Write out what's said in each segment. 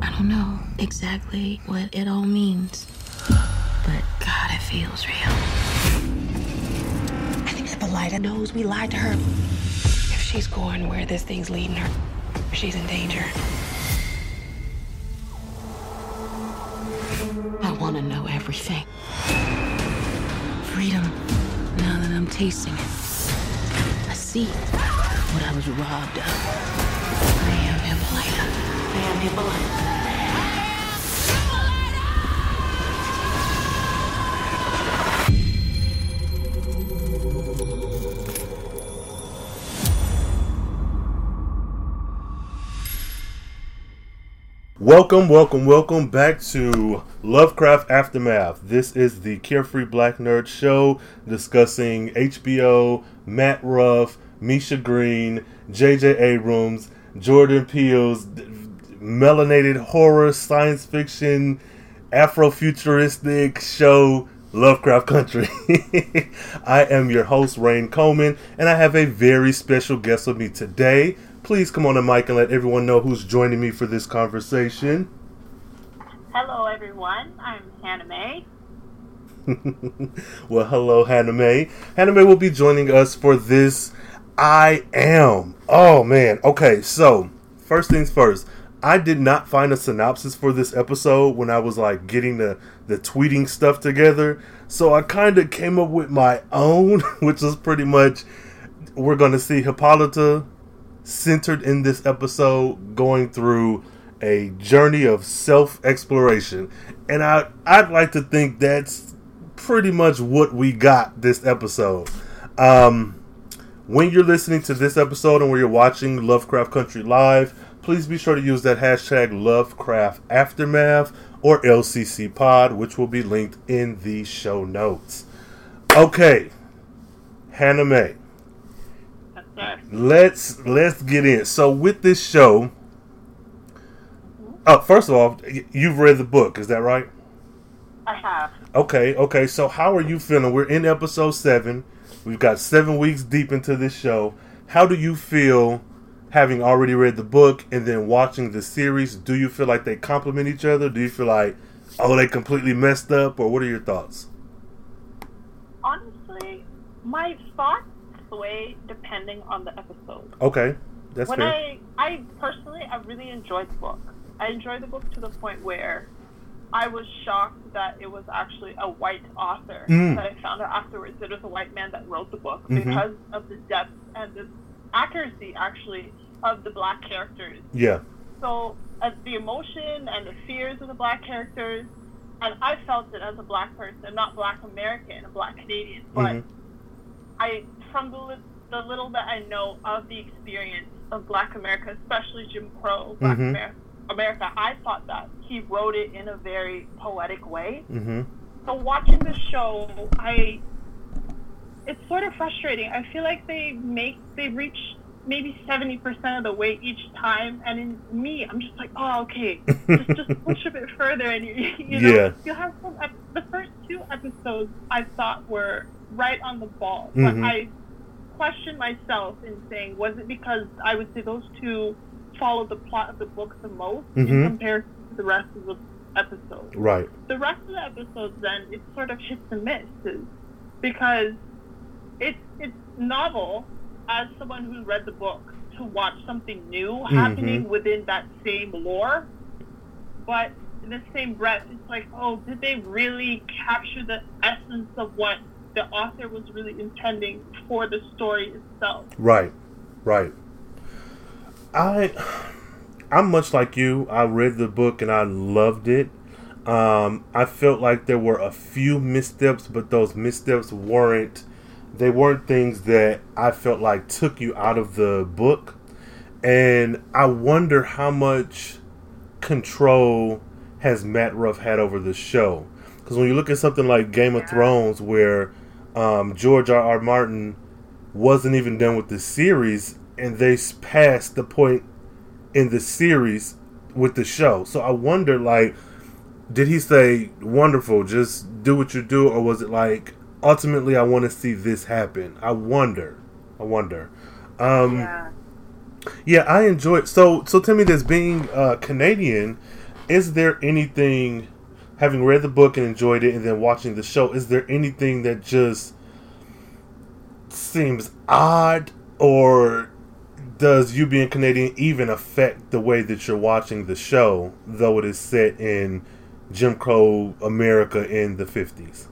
I don't know exactly what it all means, but God, it feels real. I think Hippolyta knows we lied to her. If she's going where this thing's leading her, she's in danger. I want to know everything. Freedom, now that I'm tasting it. I see what I was robbed of. Hippolyta. I am Hippolyta. Welcome, welcome, welcome back to Lovecraft Aftermath. This is the Carefree Black Nerd Show discussing HBO, Matt Ruff, Misha Green, J.J. Abrams, Jordan Peele's melanated horror, science fiction, Afrofuturistic show, Lovecraft Country. I am your host, Rain Coleman, and I have a very special guest with me today. Please come on the mic and let everyone know who's joining me for this conversation. Hello, everyone. I'm Hannah Mae. well, hello, Hannah Mae. Hannah Mae will be joining us for this. I am. Oh, man. Okay, so first things first. I did not find a synopsis for this episode when I was like getting the, the tweeting stuff together. So I kind of came up with my own, which is pretty much we're going to see Hippolyta centered in this episode going through a journey of self exploration. And I I'd like to think that's pretty much what we got this episode. Um, when you're listening to this episode and when you're watching Lovecraft Country Live, please be sure to use that hashtag Lovecraft Aftermath or LCC Pod, which will be linked in the show notes. Okay, Hannah Mae Yes, let's let's get in. So with this show, uh, first of all, you've read the book, is that right? I have. Okay, okay. So how are you feeling? We're in episode seven. We've got seven weeks deep into this show. How do you feel having already read the book and then watching the series? Do you feel like they complement each other? Do you feel like oh they completely messed up, or what are your thoughts? Honestly, my thoughts sway depending on the episode. Okay, that's when fair. I, I personally, I really enjoyed the book. I enjoyed the book to the point where I was shocked that it was actually a white author. Mm. That I found out afterwards it was a white man that wrote the book Mhm. because of the depth and the accuracy, actually, of the black characters. yeah. So, as the emotion and the fears of the black characters, and I felt it as a black person, not black American, a black Canadian, but Mhm. I, from the, the little that I know of the experience of black America, especially Jim Crow, black Mhm. Amer- America, I thought that he wrote it in a very poetic way. Mm-hmm. So watching the show, I it's sort of frustrating. I feel like they make they reach maybe seventy percent of the way each time, and in me, I'm just like, oh, okay, just just push a bit further, and you, you know, Yeah. you have some. ep- The first two episodes I thought were right on the ball, but I questioned myself in saying, was it because I would say those two follow the plot of the book the most Mhm. in comparison to the rest of the episodes? Right. the rest of the episodes then it's sort of hits and misses because it's it's novel as someone who's read the book to watch something new happening within that same lore but in the same breath it's like oh did they really capture the essence of what the author was really intending for the story itself Right, right. I, I'm much like you. I read the book and I loved it. Um, I felt like there were a few missteps, but those missteps weren't. They weren't things that I felt like took you out of the book, and I wonder how much control has Matt Ruff had over the show. Because when you look at something like Game of Thrones, where um, George R. R. Martin wasn't even done with the series, and they passed the point in the series with the show. So I wonder, like, did he say, "Wonderful, just do what you do," or was it like, ultimately, I want to see this happen? I wonder. I wonder. Um, yeah yeah, I enjoy It. So, so tell me this: being uh, Canadian, is there anything having read the book and enjoyed it and then watching the show, is there anything that just seems odd or does you being Canadian even affect the way that you're watching the show, though it is set in Jim Crow America in the 50s?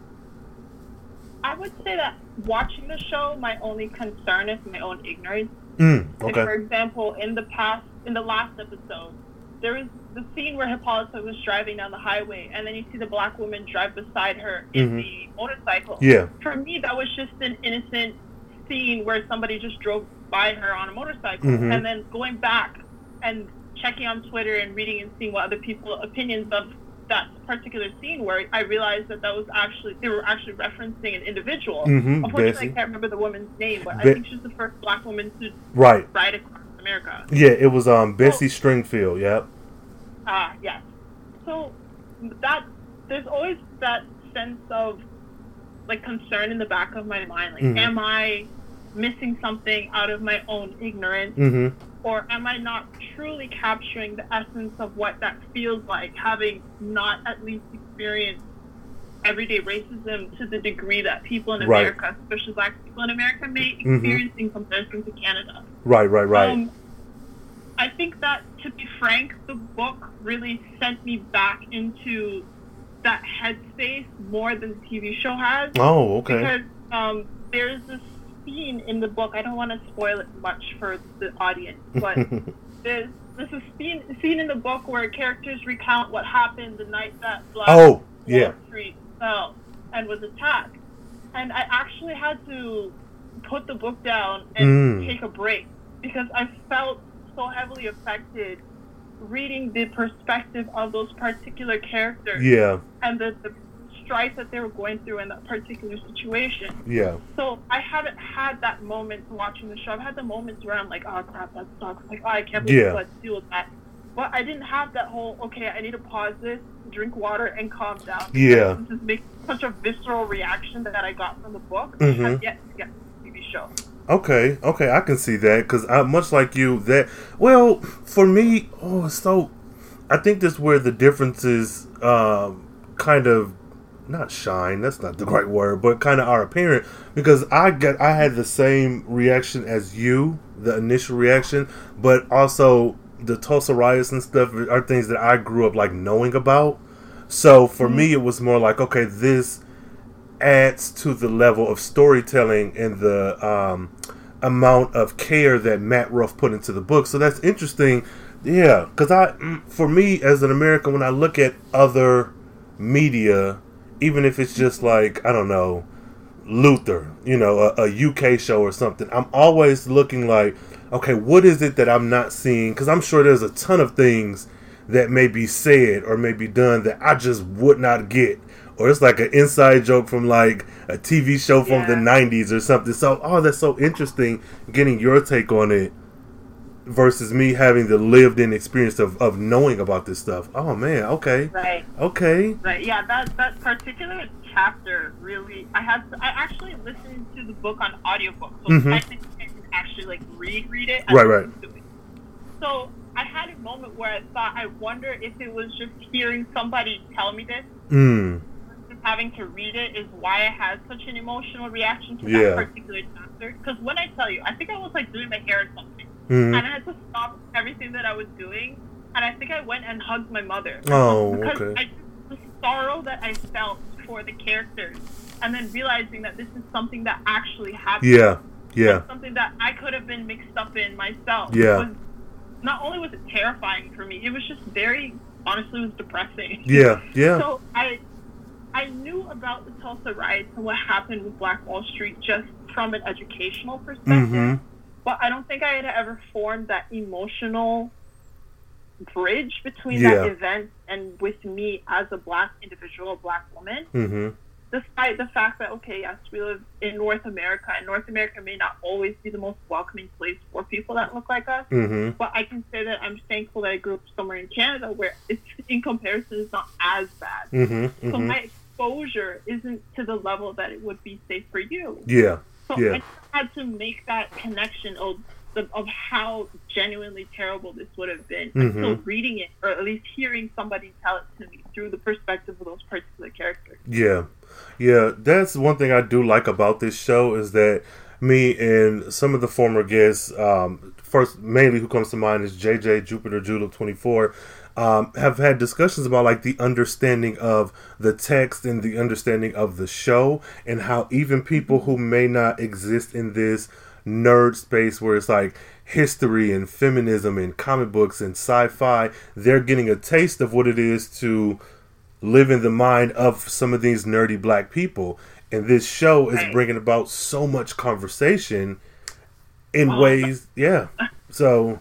I would say that watching the show, my only concern is my own ignorance. Mm, Like, okay. for example, in the past, in the last episode, there was the scene where Hippolyta was driving down the highway, and then you see the black woman drive beside her in Mhm. the motorcycle. Yeah. For me, that was just an innocent scene where somebody just drove by her on a motorcycle, Mhm. and then going back and checking on Twitter and reading and seeing what other people's opinions of that particular scene where I realized that that was actually they were actually referencing an individual. Mhm, Unfortunately, Bessie. I can't remember the woman's name, but I think she's the first black woman to Right. ride across America. Yeah, it was um Bessie Stringfield, yep. Ah, yes. So that there's always that sense of like concern in the back of my mind. Like, Mhm. am I missing something out of my own ignorance, Mhm. or am I not truly capturing the essence of what that feels like, having not at least experienced everyday racism to the degree that people in Right. America, especially black people in America, may Mhm. experience in comparison to Canada. Right, right, right. Um, I think that, to be frank, the book really sent me back into that headspace more than the TV show has. oh, okay. Because um, there's this scene in the book. I don't want to spoil it much for the audience, but there's there's a scene, scene in the book where characters recount what happened the night that Black Oh, yeah. Street fell and was attacked. And I actually had to put the book down and Mm. take a break because I felt so heavily affected reading the perspective of those particular characters yeah, and the, the strife that they were going through in that particular situation. yeah. So I haven't had that moment watching the show. I've had the moments where I'm like, oh crap, that sucks. Like, oh, I can't believe Yeah. let's deal with that. But I didn't have that whole, okay, I need to pause this, drink water, and calm down. Yeah. This is making such a visceral reaction that I got from the book. Mhm. I've yet to get the TV show. Okay, okay, I can see that because I much like you that. Well, for me, oh, so I think that's where the differences um, kind of not shine. That's not the right word, but kind of are apparent because I get I had the same reaction as you, the initial reaction, but also the Tulsa riots and stuff are things that I grew up like knowing about. So for me, it was more like, okay, this adds to the level of storytelling and the um, amount of care that Matt Ruff put into the book. So that's interesting. Yeah, because I, mm, for me as an American, when I look at other media, even if it's just like I don't know, Luther, you know, a, a UK show or something, I'm always looking like, okay, what is it that I'm not seeing? Because I'm sure there's a ton of things that may be said or may be done that I just would not get. Or it's like an inside joke from like a TV show from the 90s or something. So, oh, that's so interesting getting your take on it versus me having the lived in experience of, of knowing about this stuff. Oh, man. Okay. Right. Okay. Right. Yeah. That that particular chapter really. I had. I actually listened to the book on audiobook, so Mhm. technically I can actually like read read it. Right, right. it. So I had a moment where I thought, I wonder if it was just hearing somebody tell me this, Mm. having to read it, is why I had such an emotional reaction to Yeah. that particular chapter. Because when I tell you, I think I was like doing my hair or something, Mm. and I had to stop everything that I was doing, and I think I went and hugged my mother. Oh, because okay. I, the sorrow that I felt for the characters, and then realizing that this is something that actually happened. Yeah. Yeah. Something that I could have been mixed up in myself. Yeah. Was, not only was it terrifying for me, it was just very, honestly, it was depressing. Yeah. Yeah. So I, I knew about the Tulsa riots and what happened with Black Wall Street just from an educational perspective, Mhm. But I don't think I had ever formed that emotional bridge between Yeah. that event and with me as a black individual, a black woman. Mm-hmm. Despite the fact that okay, yes, we live in North America, and North America may not always be the most welcoming place for people that look like us. Mm-hmm. But I can say that I'm thankful that I grew up somewhere in Canada where it's in comparison it's not as bad. Mm-hmm. So hmm my exposure isn't to the level that it would be safe for you. Yeah. So Yeah. I had to make that connection of of how genuinely terrible this would have been Mhm. until reading it, or at least hearing somebody tell it to me through the perspective of those particular characters. Yeah, yeah. That's one thing I do like about this show is that me and some of the former guests, um, first mainly who comes to mind is JJ Jupiter Julep twenty four. Um, have had discussions about like the understanding of the text and the understanding of the show and how even people who may not exist in this nerd space where it's like history and feminism and comic books and sci-fi they're getting a taste of what it is to live in the mind of some of these nerdy black people and this show is Right. bringing about so much conversation in Oh. ways yeah so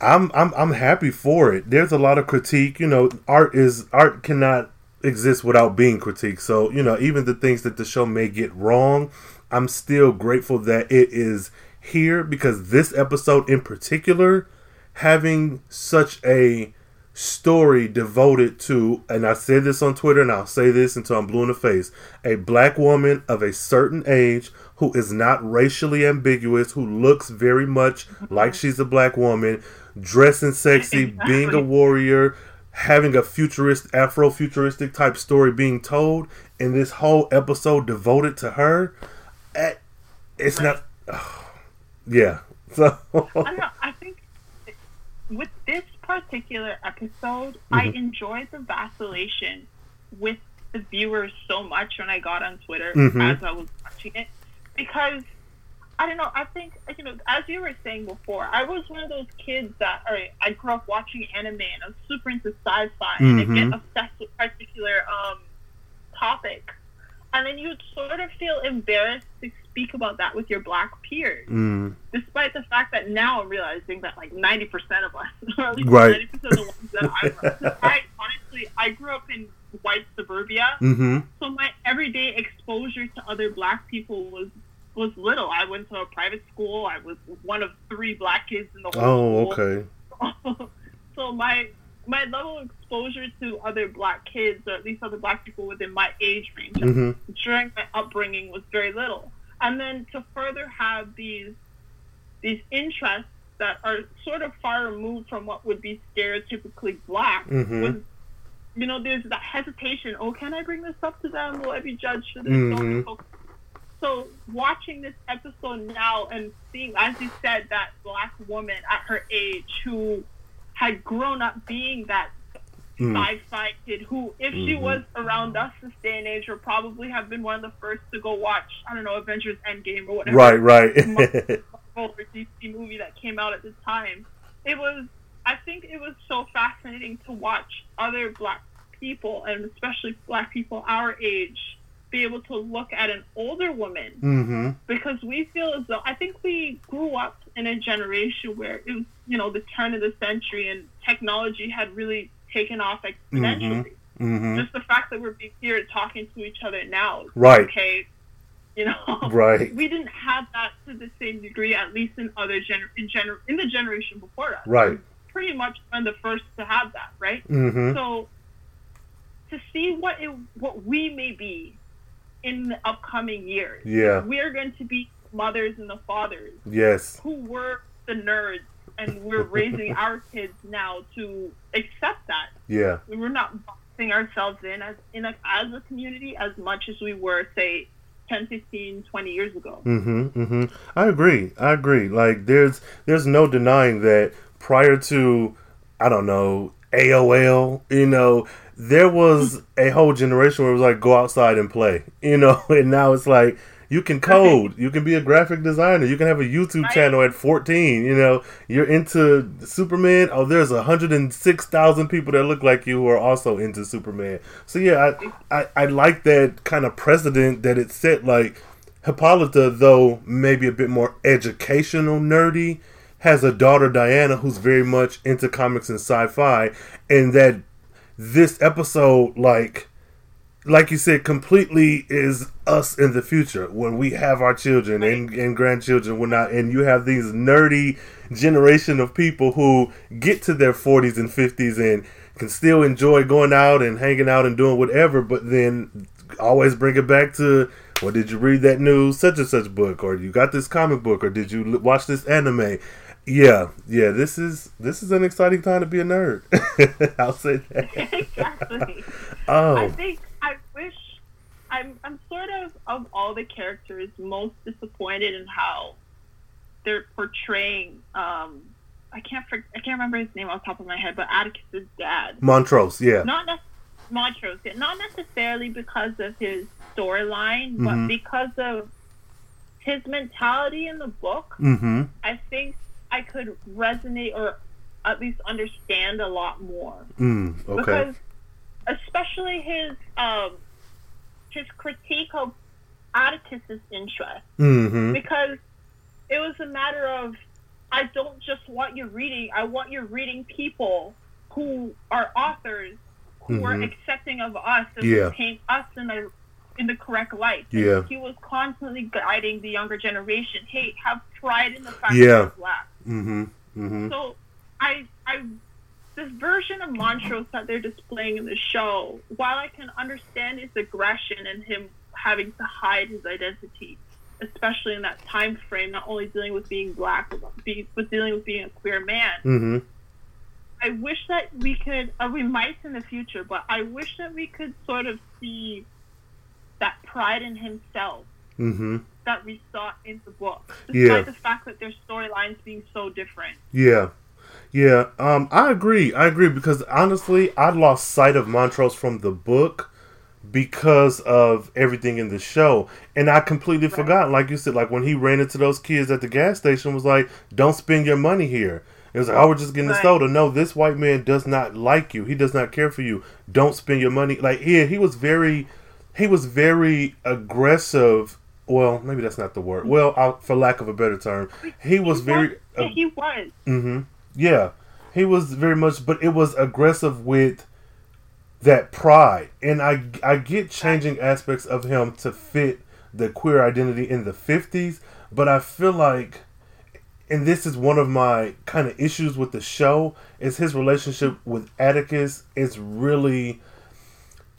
i'm i'm i'm happy for it. There's a lot of critique you know art is art cannot exist without being critiqued. So you know even the things that the show may get wrong i'm still grateful that it is here because this episode in particular having such a story devoted to, and I said this on Twitter and I'll say this until I'm blue in the face, a black woman of a certain age who is not racially ambiguous, who looks very much like she's a black woman, dressing sexy, being a warrior, having a futurist, Afro futuristic type story being told, and this whole episode devoted to her. eh, It's not. yeah. So. I know. I think with this particular episode, I Mhm. enjoyed the vacillation with the viewers so much when I got on Twitter Mhm. as I was watching it because I don't know. I think you know, as you were saying before, I was one of those kids that, or I grew up watching anime and I was super into sci-fi and I get obsessed with particular um, topics, and then you would sort of feel embarrassed to speak about that with your black peers Mm, despite the fact that now I'm realizing that like 90% of us, or at least Right. 90% of the ones that I, I honestly, I grew up in white suburbia, mm-hmm. so my everyday exposure to other black people was was little. I went to a private school. I was one of three black kids in the Oh, whole school. okay. so my my level of exposure to other black kids, or at least other black people within my age range, Mm-hmm. during my upbringing was very little. And then to further have these these interests that are sort of far removed from what would be stereotypically black Mhm. was you know, there's that hesitation, oh can I bring this up to them? Will I be judged for this? Mhm. So, watching this episode now and seeing as you said, that black woman at her age who had grown up being that Mm. sci-fi kid who, if she Mhm. was around us this day and age, would probably have been one of the first to go watch, I don't know, Avengers Endgame or whatever Right, right. Marvel or DC movie that came out at the time. It was, I think it was so fascinating to watch other black people, and especially black people our age, be able to look at an older woman mm-hmm. because we feel as though I think we grew up in a generation where it was, you know, the turn of the century and technology had really taken off exponentially. Mm-hmm. Just the fact that we're here talking to each other now, Right. Okay, you know, Right. we didn't have that to the same degree, at least in other gener- in gener- in the generation before us. Right. Pretty much one of the first to have that, right? Mm-hmm. So to see what it, what we may be in the upcoming years, Yeah. we are going to be mothers and the fathers Yes. who were the nerds, and we're raising our kids now to accept that. Yeah. We're not boxing ourselves in as in a, as a community as much as we were, say, 10, 15, 20 years ago. Mm-hmm. Mm-hmm. I agree. I agree. Like there's there's no denying that prior to I don't know AOL, you know, there was a whole generation where it was like go outside and play, you know, and now it's like you can code, you can be a graphic designer, you can have a YouTube channel at 14, you know, you're into Superman. Oh, there's 106,000 people that look like you who are also into Superman. So yeah, I, I, I like that kind of precedent that it set. Like Hippolyta, though maybe a bit more educational nerdy, has a daughter Diana who's very much into comics and sci-fi, and that this episode, like, like you said, completely is us in the future when we have our children and, and grandchildren. We're not, and you have these nerdy generation of people who get to their 40s and 50s and can still enjoy going out and hanging out and doing whatever, but then always bring it back to or did you read that new such and such book, or you got this comic book, or did you watch this anime? Yeah, yeah. This is this is an exciting time to be a nerd. I'll say that. exactly. Oh, I think I wish I'm I'm sort of of all the characters most disappointed in how they're portraying um I can't I can't remember his name off the top of my head, but Atticus's dad. Montrose. Yeah. Not nec- Montrose, yeah, not necessarily because of his storyline, but Mhm. because of his mentality in the book. Mm-hmm. I think I could resonate or at least understand a lot more Mm. Okay. because especially his um his critique of Atticus's interest Mm-hmm. because it was a matter of I don't just want you reading I want you reading people who are authors who are Mhm. accepting of us and Yeah. who paint us in the in the correct light. Yeah. He was constantly guiding the younger generation. Hey, have pride in the fact Yeah. that you're black. Mm-hmm. Mm-hmm. So I I this version of Montrose that they're displaying in the show, while I can understand his aggression and him having to hide his identity, especially in that time frame, not only dealing with being black, but, dealing with being a queer man. Mm-hmm. I wish that we could, uh, we might in the future, but I wish that we could sort of see that pride in himself Mm-hmm. that we saw in the book, despite Yeah. the fact that their storylines being so different. Yeah. Yeah. Um, I agree. I agree because honestly, I lost sight of Montrose from the book because of everything in the show. And I completely Right. forgot, like you said, like when he ran into those kids at the gas station was like, Don't spend your money here. It was like, Oh, we're just getting the Right. soda. No, this white man does not like you. He does not care for you. Don't spend your money. Like yeah, he was very he was very aggressive. Well, maybe that's not the word. Well, I, for lack of a better term, he was very yeah, he was. Mm-hmm. Yeah, he was very much, but it was aggressive with that pride, and I I get changing aspects of him to fit the queer identity in the fifties, but I feel like, and this is one of my kind of issues with the show, is his relationship with Atticus is really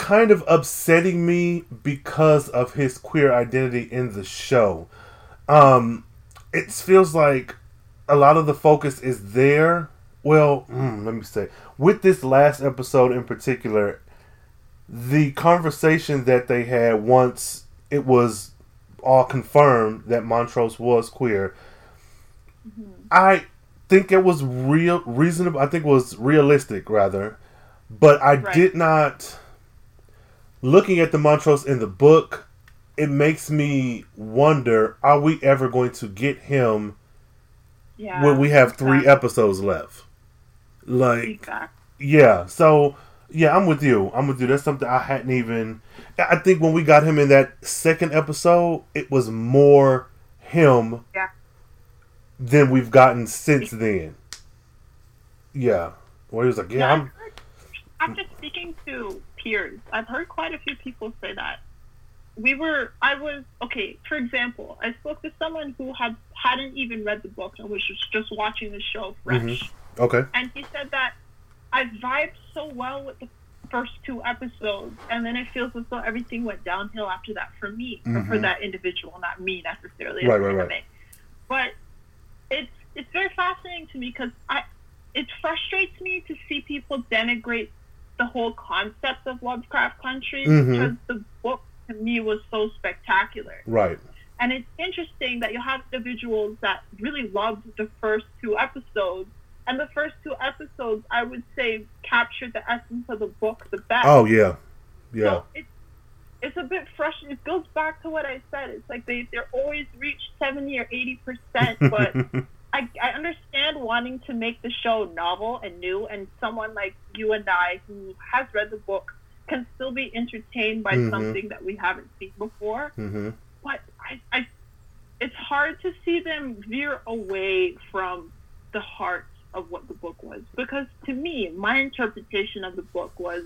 kind of upsetting me because of his queer identity in the show. Um, it feels like a lot of the focus is there. Well, mm, let me say, with this last episode in particular, the conversation that they had once it was all confirmed that Montrose was queer, I think it was real reasonable. I think it was realistic rather, but I Right. did not. Looking at the Montrose in the book, it makes me wonder: Are we ever going to get him? Yeah. when we have three exactly. episodes left. Like, Exactly. yeah. So, yeah, I'm with you. I'm with you. That's something I hadn't even. I think when we got him in that second episode, it was more him Yeah. than we've gotten since then. Yeah. Where he was like, yeah, I'm. after speaking to peers, I've heard quite a few people say that. We were, I was, okay, for example, I spoke to someone who had, hadn't even read the book and was just, just watching the show fresh. Mhm. Okay. And he said that I vibed so well with the first two episodes, and then it feels as though everything went downhill after that for me, or for that individual, not me necessarily. Right, right, right. But it's it's very fascinating to me because I it frustrates me to see people denigrate the whole concept of Lovecraft Country Mhm. because the book to me was so spectacular. Right. And it's interesting that you have individuals that really loved the first two episodes. And the first two episodes, I would say, captured the essence of the book the best. Oh, yeah. Yeah. So it's, it's a bit frustrating. It goes back to what I said. It's like they, they're always reach 70 or 80%, but I, I understand wanting to make the show novel and new, and someone like you and I who has read the book can still be entertained by Mhm. something that we haven't seen before hmm but I, I, it's hard to see them veer away from the heart of what the book was. Because to me, my interpretation of the book was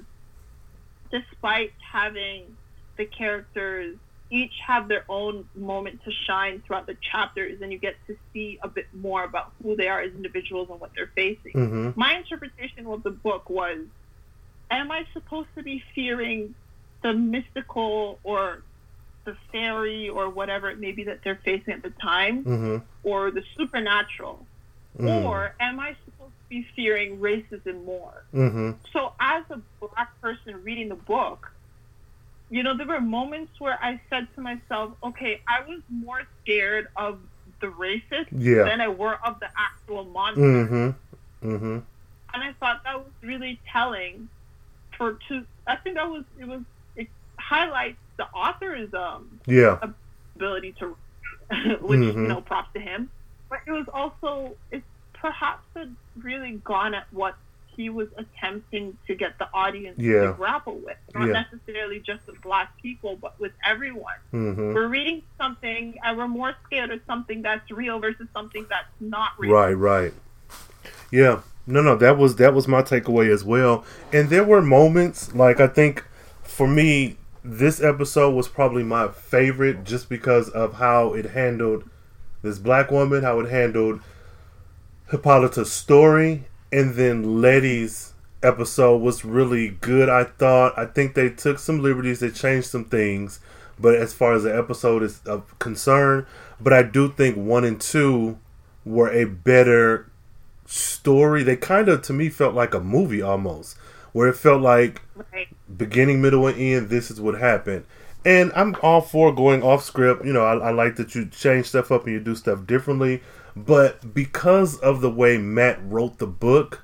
despite having the characters each have their own moment to shine throughout the chapters, and you get to see a bit more about who they are as individuals and what they're facing hmm my interpretation of the book was am I supposed to be fearing the mystical or the fairy or whatever it may be that they're facing at the time, Mm-hmm. or the supernatural, Mm. or am I supposed to be fearing racism more? Mm-hmm. So, as a black person reading the book, you know, there were moments where I said to myself, okay, I was more scared of the racist Yeah. than I were of the actual monster. Mm-hmm. Mm-hmm. And I thought that was really telling for two. I think that was it was it highlights the author's um Yeah. ability to which Mhm. you know props to him. But it was also it's perhaps had really gone at what he was attempting to get the audience Yeah. to grapple with. Not Yeah. necessarily just with black people, but with everyone. Mm-hmm. We're reading something and we're more scared of something that's real versus something that's not real. Right, right. Yeah. No, no, that was that was my takeaway as well. And there were moments like I think for me this episode was probably my favorite just because of how it handled this black woman, how it handled Hippolyta's story, and then Leti's episode was really good. I thought. I think they took some liberties, they changed some things, but as far as the episode is of concern, but I do think one and two were a better story. They kind of, to me, felt like a movie almost, where it felt like Right. beginning, middle, and end. This is what happened. And I'm all for going off script. You know, I, I like that you change stuff up and you do stuff differently. But because of the way Matt wrote the book,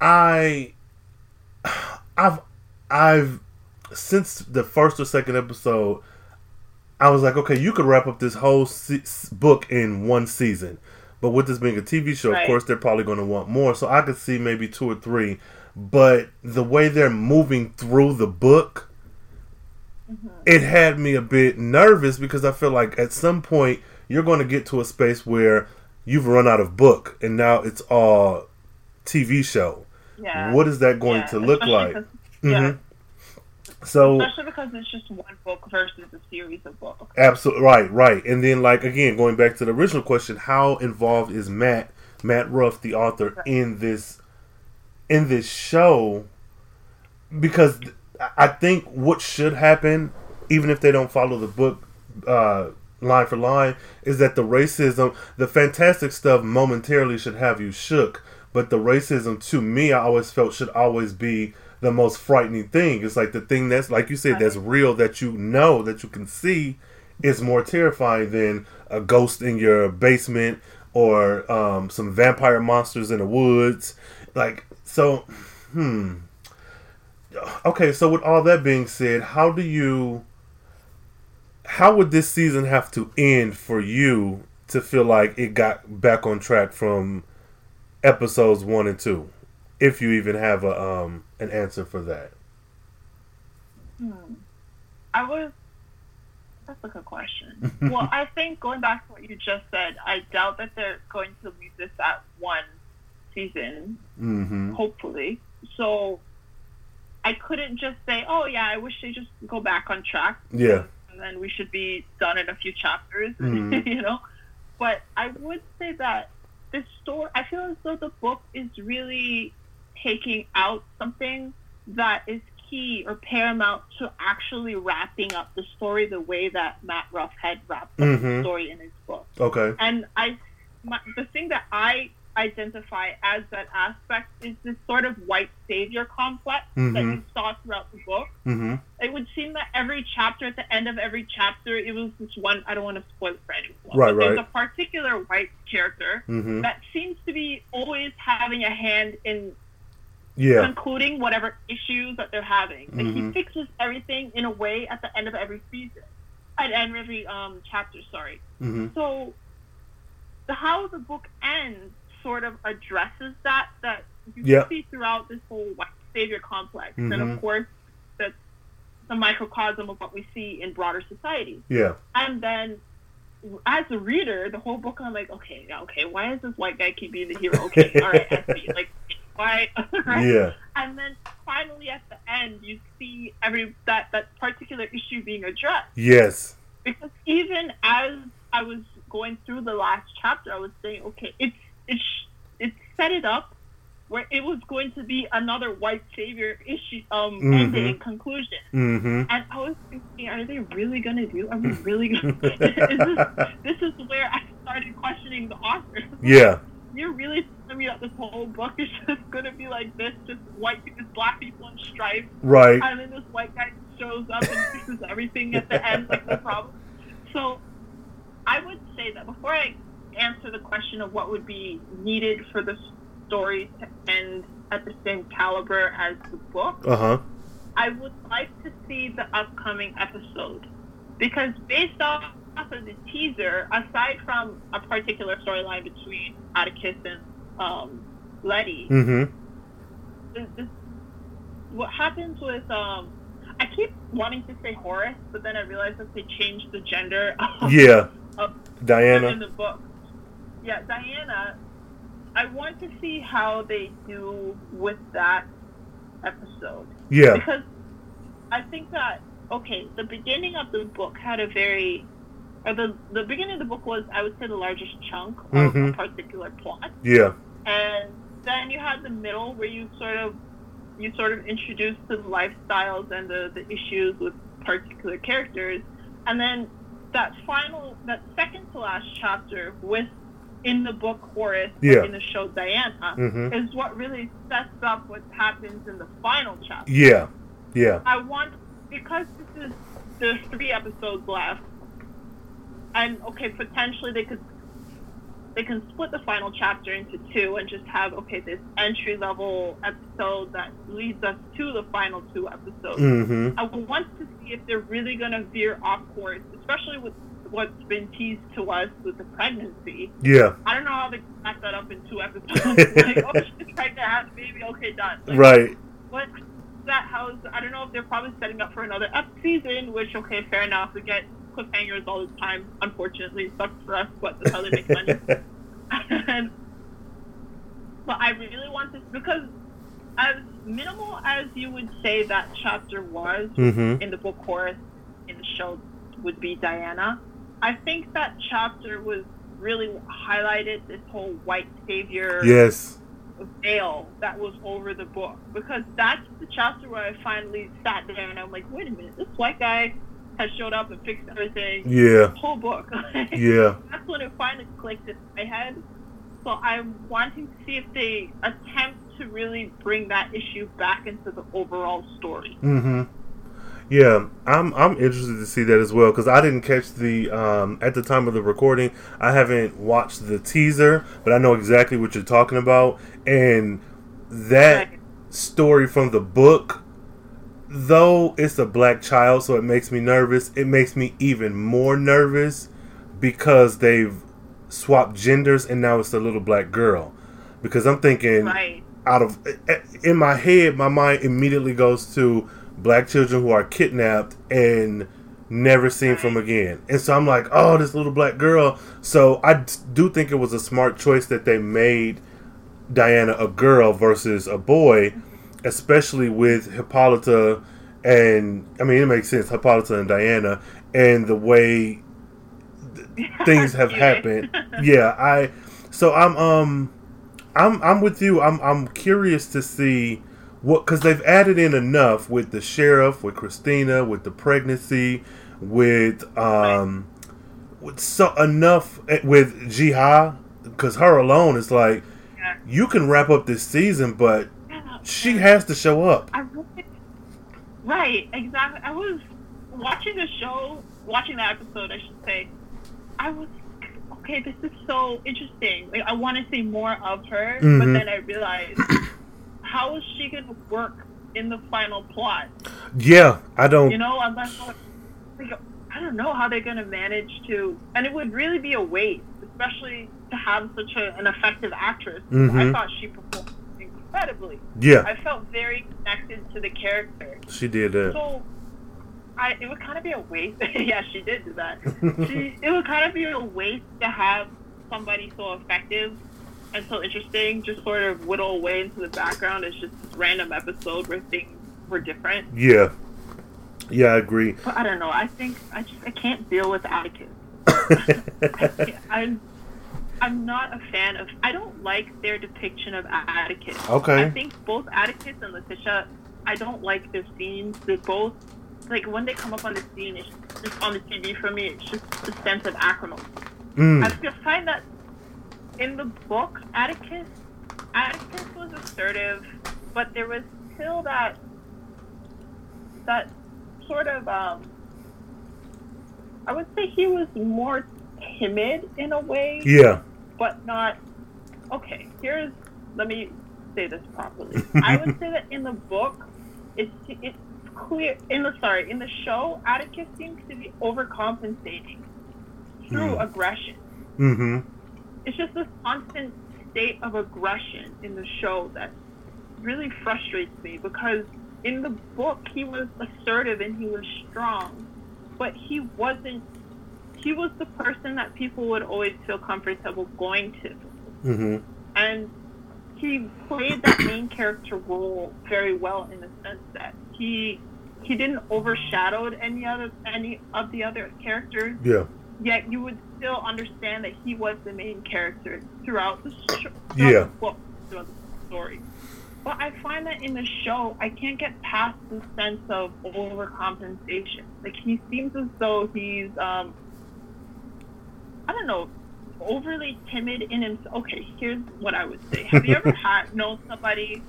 I, I've, I've since the first or second episode, I was like, okay, you could wrap up this whole se- book in one season. But with this being a TV show, of course, they're probably going to want more. So I could see maybe two or three. But the way they're moving through the book, mm-hmm. it had me a bit nervous because I feel like at some point you're going to get to a space where you've run out of book and now it's all TV show. Yeah. What is that going Yeah, to look especially like? 'cause- Yeah. So Especially because it's just one book versus a series of books. Absolutely right, right. And then, like again, going back to the original question, how involved is Matt Matt Ruff, the author, in this in this show? Because I think what should happen, even if they don't follow the book uh, line for line, is that the racism, the fantastic stuff, momentarily should have you shook, but the racism, to me, I always felt should always be the most frightening thing. It's like the thing that's, like you said, that's real, that you know, that you can see, is more terrifying than a ghost in your basement or um, some vampire monsters in the woods. Like, so, hmm. Okay, so with all that being said, how do you. How would this season have to end for you to feel like it got back on track from episodes one and two? If you even have a um an answer for that. Hmm. I was. That's a good question. well, I think going back to what you just said, I doubt that they're going to leave this at one season, Mm-hmm. hopefully. So I couldn't just say, oh, yeah, I wish they just go back on track. Yeah. And then we should be done in a few chapters, Mhm. you know? But I would say that this story, I feel as though the book is really taking out something that is key or paramount to actually wrapping up the story the way that Matt Ruff had wrapped up Mhm. the story in his book. Okay. And I, my, the thing that I identify as that aspect is this sort of white savior complex that Mhm. you saw throughout the book. Mm-hmm. It would seem that every chapter, at the end of every chapter, it was this one. I don't want to spoil it for anyone. Right, but There's a particular white character Mm-hmm. that seems to be always having a hand in Yeah. concluding whatever issues that they're having. Like he fixes everything in a way at the end of every season, at end of every um, chapter. Sorry. Mm-hmm. So the how the book ends sort of addresses that that you Yeah. see throughout this whole white savior complex, and Mhm. of course that's the microcosm of what we see in broader society. Yeah. And then as a reader, the whole book I'm like, okay, okay, why does this white guy keep being the hero? Okay, all right, I see. Like why right? Yeah. And then finally at the end you see every that that particular issue being addressed Yes. because even as I was going through the last chapter, I was saying, okay, it's it's it set it up where it was going to be another white savior issue um Mhm. ending conclusion. Mm-hmm. And I was thinking, are they really gonna do? Are we really gonna? is this, this is where I started questioning the author. Yeah. You're really telling me that this whole book is just gonna be like this, just white people, black people in stripes, Right. and then this white guy shows up and fixes everything at the end, like no problem. So, I would say that before I answer the question of what would be needed for the story to end at the same caliber as the book, Uh huh. I would like to see the upcoming episode because based off of the teaser, aside from a particular storyline between Atticus and um, Leti, Mm-hmm. this, this, what happens with um, I keep wanting to say Horace, but then I realized that they changed the gender of, Yeah. of Diana in the book. Yeah, Diana. I want to see how they do with that episode Yeah. because I think that okay, the beginning of the book had a very, or the the beginning of the book was I would say the largest chunk of Mhm. a particular plot, Yeah. and then you had the middle where you sort of you sort of introduce the lifestyles and the the issues with particular characters, and then that final that second to last chapter with in the book Horace Yeah. in the show Diana Mm-hmm. is what really sets up what happens in the final chapter. Yeah. Yeah. I want because this is there's three episodes left, and okay, potentially they could they can split the final chapter into two and just have okay this entry level episode that leads us to the final two episodes. Mm-hmm. I want to see if they're really gonna veer off course, especially with what's been teased to us with the pregnancy. Yeah. I don't know how they back that up in two episodes. like, oh, she's pregnant, has a baby, okay, done. Like, Right. what that house I don't know if they're probably setting up for another ep season, which okay, fair enough. We get cliffhangers all the time. Unfortunately, it sucks for us, but that's how they make money. and, but I really want this because as minimal as you would say that chapter was mm-hmm. in the book Horace, in the show would be Diana. I think that chapter was really highlighted this whole white savior Yes. veil that was over the book because that's the chapter where I finally sat there and I'm like, wait a minute, this white guy has showed up and fixed everything. Yeah. Whole book. Yeah. that's when it finally clicked in my head. So I'm wanting to see if they attempt to really bring that issue back into the overall story. Mm-hmm. Yeah, I'm I'm interested to see that as well because I didn't catch the um, at the time of the recording. I haven't watched the teaser, but I know exactly what you're talking about. And that story from the book, though it's a black child, so it makes me nervous. It makes me even more nervous because they've swapped genders and now it's a little black girl. Because I'm thinking Right. out of in my head, my mind immediately goes to black children who are kidnapped and never seen from again. And so I'm like, oh, this little black girl. So I do think it was a smart choice that they made Diana a girl versus a boy, especially with Hippolyta and I mean it makes sense Hippolyta and Diana and the way things have happened. yeah, I so I'm um I'm I'm with you. I'm I'm curious to see what cuz they've added in enough with the sheriff, with Christina, with the pregnancy, with um with so enough eh, with Ji-ah cuz her alone is like Yeah. you can wrap up this season but she has to show up. I really, right, exactly. I was watching the show, watching that episode, I should say. I was okay. This is so interesting. Like, I want to see more of her, but Mhm. then I realized, how is she going to work in the final plot? Yeah, I don't You know, unless like, I don't know how they're going to manage to, and it would really be a waste, especially to have such a, an effective actress. I Mhm. thought she performed incredibly. Yeah, I felt very connected to the character. she did that. So, I it would kind of be a waste. yeah, she did do that. she, it would kind of be a waste to have somebody so effective and so interesting just sort of whittle away into the background It's just this random episode where things were different. Yeah. Yeah, I agree. But I don't know. I think I just I can't deal with Atticus. I, can't- I I'm not a fan of. I don't like their depiction of Atticus. Okay. I think both Atticus and Letitia. I don't like their scenes. They're both like when they come up on the scene, it's just on the TV for me. It's just the sense of acrimony. Mm. I just find that in the book, Atticus, Atticus was assertive, but there was still that that sort of um. I would say he was more timid in a way Yeah. but not okay here's let me say this properly i would say that in the book it's it's clear in the sorry in the show atticus seems to be overcompensating through Hmm. aggression Mm-hmm. It's just this constant state of aggression in the show that really frustrates me because in the book he was assertive and he was strong but he wasn't he was the person that people would always feel comfortable going to Mm-hmm. and he played that main character role very well in the sense that he he didn't overshadow any other any of the other characters Yeah. Yet you would still understand that he was the main character throughout the show, throughout Yeah. the book, throughout the story. But I find that in the show, I can't get past the sense of overcompensation. Like he seems as though he's, um, I don't know, overly timid in himself. Okay, here's what I would say. Have you ever had known somebody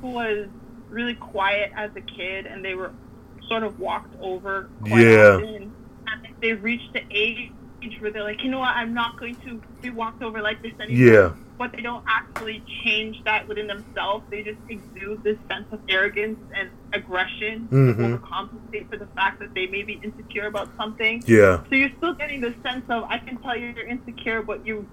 who was really quiet as a kid and they were sort of walked over quite Yeah. often, and they reached the age where they're like, you know what, I'm not going to be walked over like this anymore. Yeah. But they don't actually change that within themselves. They just exude this sense of arrogance and aggression Mhm. to overcompensate for the fact that they may be insecure about something. Yeah. So you're still getting the sense of I can tell you're insecure, but you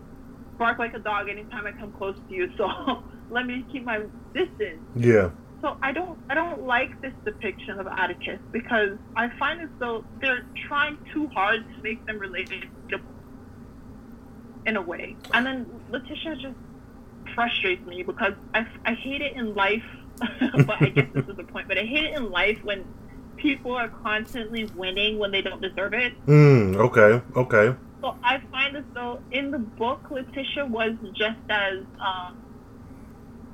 bark like a dog anytime I come close to you. So let me keep my distance. Yeah. So I don't I don't like this depiction of Atticus because I find as though they're trying too hard to make them relatable in a way. And then Letitia just frustrates me because I, I hate it in life, but I guess this is the point. But I hate it in life when people are constantly winning when they don't deserve it. Mm. Okay. Okay. So I find as though in the book, Letitia was just as um,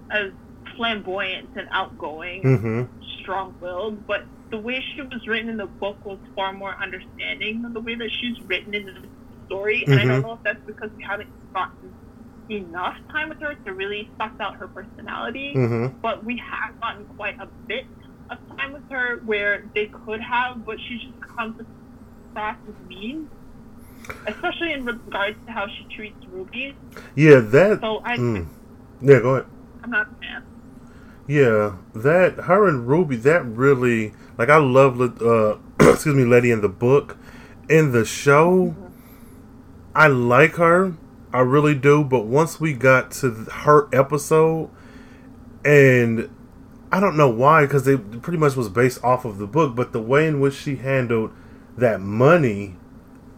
as flamboyant and outgoing, Mm-hmm. strong-willed, but the way she was written in the book was far more understanding than the way that she's written in the story. And I don't know if that's because we haven't gotten enough time with her to really suss out her personality, Mm-hmm. but we have gotten quite a bit of time with her where they could have, but she just comes across as mean. Especially in regards to how she treats Ruby. Yeah. That. So I, Mm. Yeah. Go ahead. I'm not a fan. Yeah, that her and Ruby, that really like I love uh excuse me, Leti in the book. In the show, I like her. I really do, but once we got to her episode and I don't know why cuz it pretty much was based off of the book, but the way in which she handled that money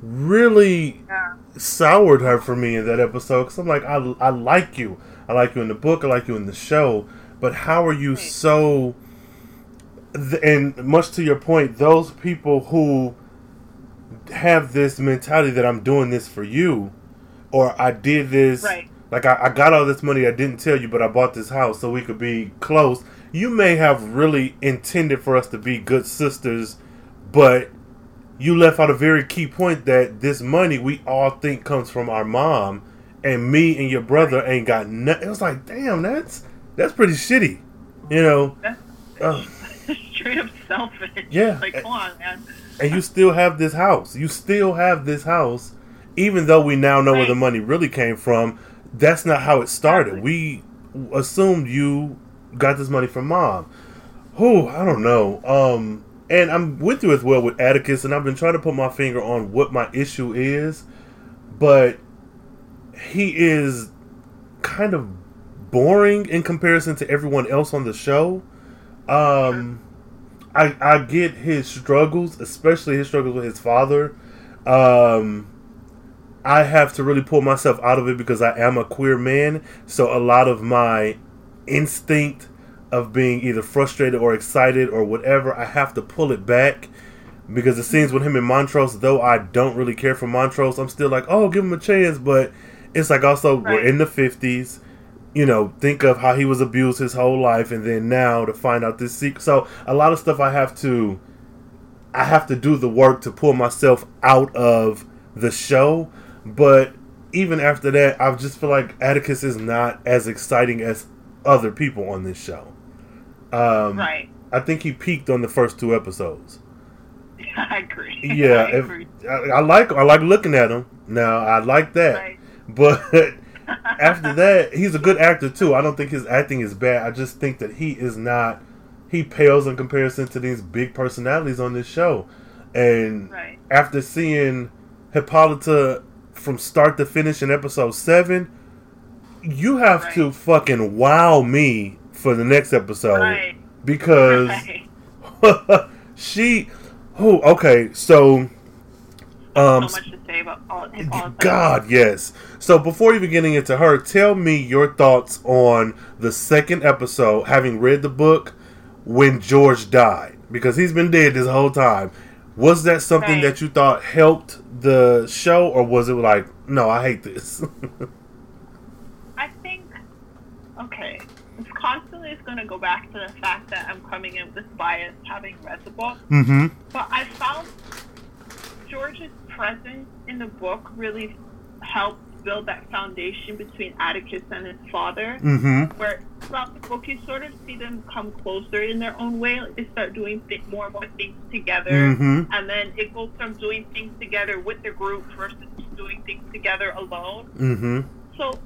really Yeah. soured her for me in that episode because I'm like, I, I like you. I like you in the book. I like you in the show. But how are you so. And much to your point, those people who have this mentality that I'm doing this for you, or I did this. Right. Like, I, I got all this money I didn't tell you, but I bought this house so we could be close. You may have really intended for us to be good sisters, but you left out a very key point that this money we all think comes from our mom, and me and your brother ain't got nothing. It was like, damn, that's that's pretty shitty, you know. That's Ugh. straight up selfish. Yeah. Like, come on, man. And you still have this house. You still have this house, even though we now know where the money really came from. That's not how it started. Exactly. We assumed you got this money from mom. Who I don't know. Um, and I'm with you as well with Atticus, and I've been trying to put my finger on what my issue is, but he is kind of boring in comparison to everyone else on the show. Um, I I get his struggles, especially his struggles with his father. Um, I have to really pull myself out of it because I am a queer man. So a lot of my instinct of being either frustrated or excited or whatever, I have to pull it back because the scenes with him and Montrose, though I don't really care for Montrose, I'm still like, oh, give him a chance. But it's like also we're in the fifties. You know, think of how he was abused his whole life, and then now to find out this secret. So a lot of stuff I have to, I have to do the work to pull myself out of the show. But even after that, I just feel like Atticus is not as exciting as other people on this show. Um, right. I think he peaked on the first two episodes. I agree. Yeah, I if. I, I like I like looking at him. Now I like that, Right. but after that, he's a good actor too. I don't think his acting is bad. I just think that he is not. He pales in comparison to these big personalities on this show, and Right. after seeing Hippolyta from start to finish in episode seven, you have Right. to fucking wow me for the next episode Right. because she. Oh, okay. So, um, so much to all, all God, yes. So before even getting into her, tell me your thoughts on the second episode, having read the book when George died, because he's been dead this whole time. Was that something that you thought helped the show, or was it like, no, I hate this? I think, okay, it's constantly is going to go back to the fact that I'm coming in with this bias having read the book. mm-hmm. But I found George's presence in the book really helped build that foundation between Atticus and his father. Mm-hmm. Where throughout the book, you sort of see them come closer in their own way. Like they start doing th- more and more things together. Mm-hmm. And then it goes from doing things together with the group versus doing things together alone. Mm-hmm. So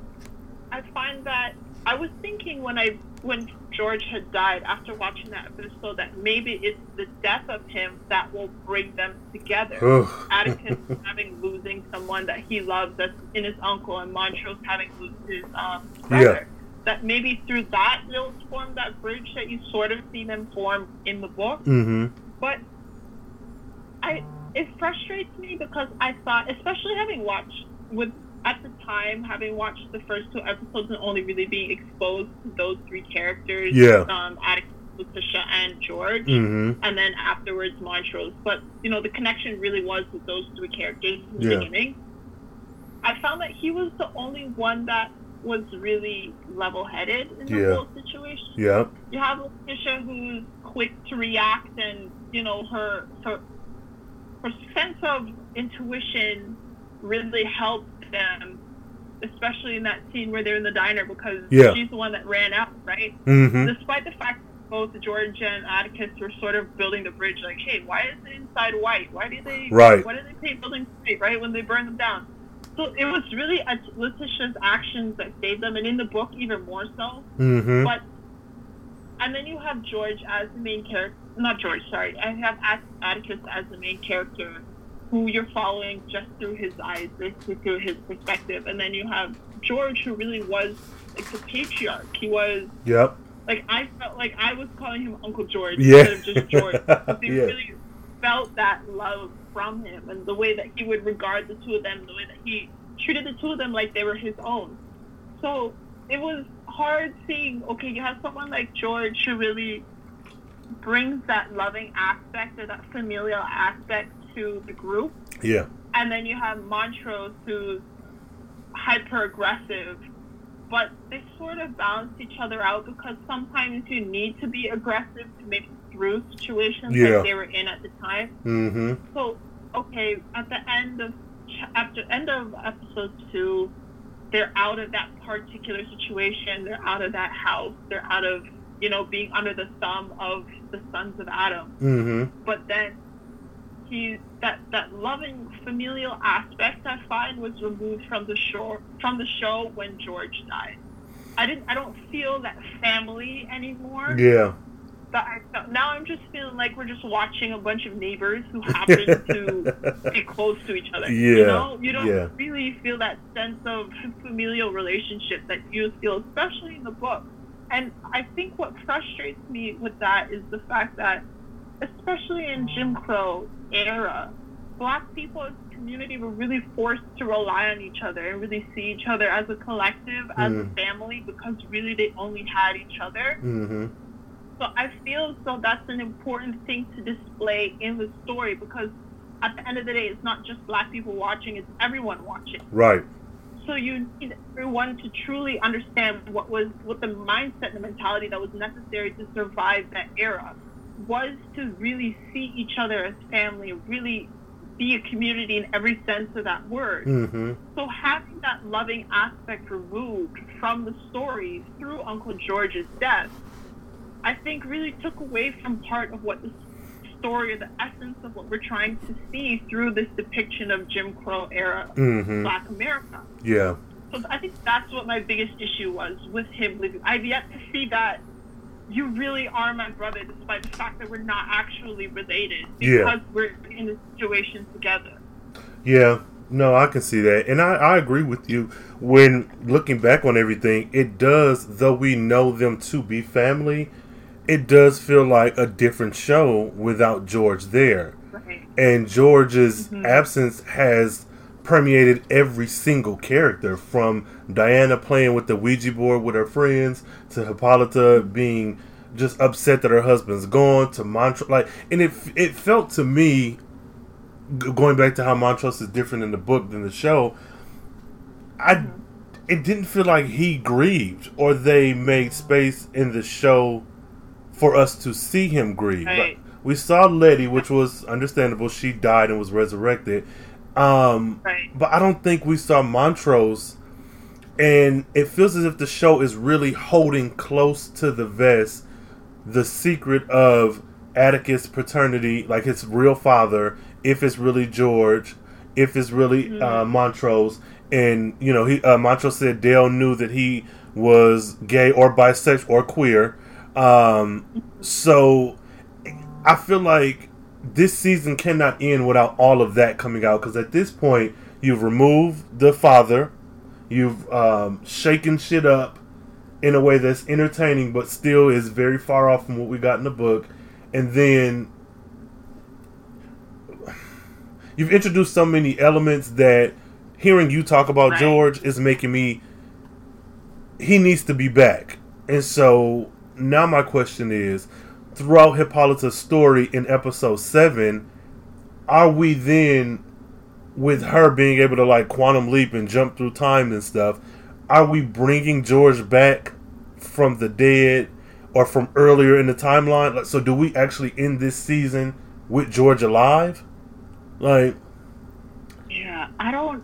I find that I was thinking when I when George had died after watching that episode that maybe it's the death of him that will bring them together. Atticus having losing someone that he loves that's in his uncle and Montrose having lose his um, brother. That maybe through that they'll form that bridge that you sort of see them form in the book. Mm-hmm. But I it frustrates me because I thought, especially having watched with at the time having watched the first two episodes and only really being exposed to those three characters, Yeah. um, Atticus, and George, Mm-hmm. and then afterwards Montrose. But you know, the connection really was with those three characters in the Yeah. beginning. I found that he was the only one that was really level-headed in the Yeah. whole situation Yep. you have Letitia who's quick to react and you know her her, her sense of intuition really helped them especially in that scene where they're in the diner because Yeah. she's the one that ran out right Mm-hmm. despite the fact that both George and Atticus were sort of building the bridge like hey why is the inside white why do they Right. why do they paint buildings white right when they burn them down so it was really Letitia's actions that saved them and in the book even more so Mm-hmm. but and then you have George as the main character. Not George, sorry. I have Atticus as the main character, who you're following just through his eyes, basically through his perspective. And then you have George, who really was like the patriarch. He was Yep. like I felt like I was calling him Uncle George Yeah. instead of just George. he Yeah. really felt that love from him, and the way that he would regard the two of them, the way that he treated the two of them like they were his own. So it was hard seeing. Okay, you have someone like George who really brings that loving aspect or that familial aspect to the group, Yeah. and then you have Montrose who's hyper aggressive, but they sort of balance each other out because sometimes you need to be aggressive to make through situations Yeah. like they were in at the time. Mm-hmm. So, okay, at the end of after end of episode two, they're out of that particular situation. They're out of that house. They're out of you know being under the thumb of the sons of Adam Mm-hmm. but then that that loving familial aspect I find was removed from the show from the show when George died. I didn't I don't feel that family anymore. Yeah. That I felt, now I'm just feeling like we're just watching a bunch of neighbors who happen to be close to each other. Yeah, You know, you don't yeah. really feel that sense of familial relationship that you feel, especially in the book. And I think what frustrates me with that is the fact that, especially in Jim Crow era, black people as a community were really forced to rely on each other and really see each other as a collective, as a Mm. family, because really they only had each other. Mm-hmm. So I feel so that's an important thing to display in the story because at the end of the day, it's not just black people watching; it's everyone watching. Right. so you need everyone to truly understand what was what the mindset and the mentality that was necessary to survive that era was to really see each other as family, really be a community in every sense of that word. Mm-hmm. So having that loving aspect removed from the story through Uncle George's death, I think really took away from part of what the story or the essence of what we're trying to see through this depiction of Jim Crow era Mhm. Black America. Yeah. So I think that's what my biggest issue was with him living. I've yet to see that you really are my brother, despite the fact that we're not actually related Yeah. because we're in this situation together. Yeah, no, I can see that, and I, I agree with you. When looking back on everything, it does, though we know them to be family, it does feel like a different show without George there. Right. And George's mm-hmm. absence has permeated every single character, from Diana playing with the Ouija board with her friends to Hippolyta being just upset that her husband's gone to Montrose. Like, and it it felt to me going back to how Montrose is different in the book than the show, I it didn't feel like he grieved or they made space in the show for us to see him grieve. Right. Like, we saw Leti, which was understandable. She died and was resurrected. Um, Right. but I don't think we saw Montrose, and it feels as if the show is really holding close to the vest the secret of Atticus' paternity, like his real father, if it's really George, if it's really uh, Montrose, and you know, he uh, Montrose said Dale knew that he was gay or bisexual or queer. Um, so I feel like this season cannot end without all of that coming out because at this point you've removed the father, you've um, shaken shit up in a way that's entertaining but still is very far off from what we got in the book, and then you've introduced so many elements that hearing you talk about Right. George is making me he needs to be back. And so now my question is throughout Hippolyta's story in episode 7 are we then with her being able to like quantum leap and jump through time and stuff are we bringing George back from the dead or from earlier in the timeline Like, so do we actually end this season with George alive like Yeah, I don't.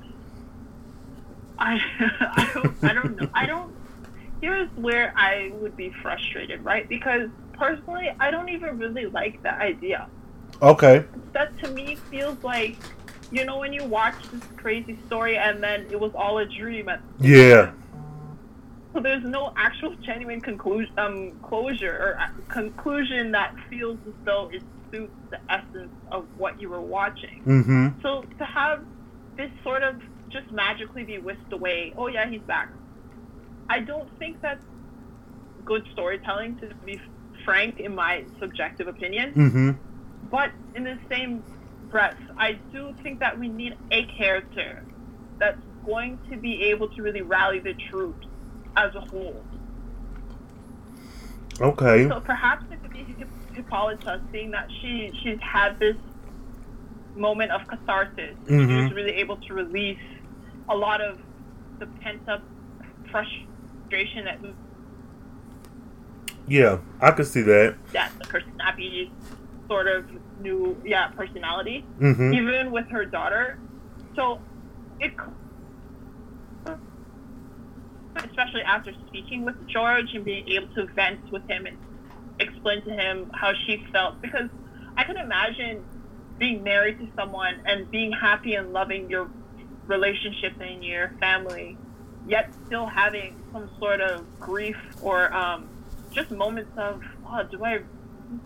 I I don't, I don't know. I don't. Here's where I would be frustrated, right? Because personally, I don't even really like the idea. okay That to me feels like, you know, when you watch this crazy story and then it was all a dream. Yeah so there's no actual genuine conclusion, um, closure or uh, conclusion that feels as though it suits the essence of what you were watching. mhm So to have this sort of just magically be whisked away, oh yeah, he's back. I don't think that's good storytelling, to be frank, in my subjective opinion. mhm But in the same breath, I do think that we need a character that's going to be able to really rally the troops as a whole. okay So perhaps it could be Hip- Hippolyta, seeing that she she's had this moment of catharsis. Mhm. She was really able to release a lot of the pent up frustration that yeah I could see that that her snappy sort of new yeah personality, mhm even with her daughter. So it. Especially after speaking with George and being able to vent with him and explain to him how she felt, because I can imagine being married to someone and being happy and loving your relationship and your family, yet still having some sort of grief or um, just moments of, oh, do I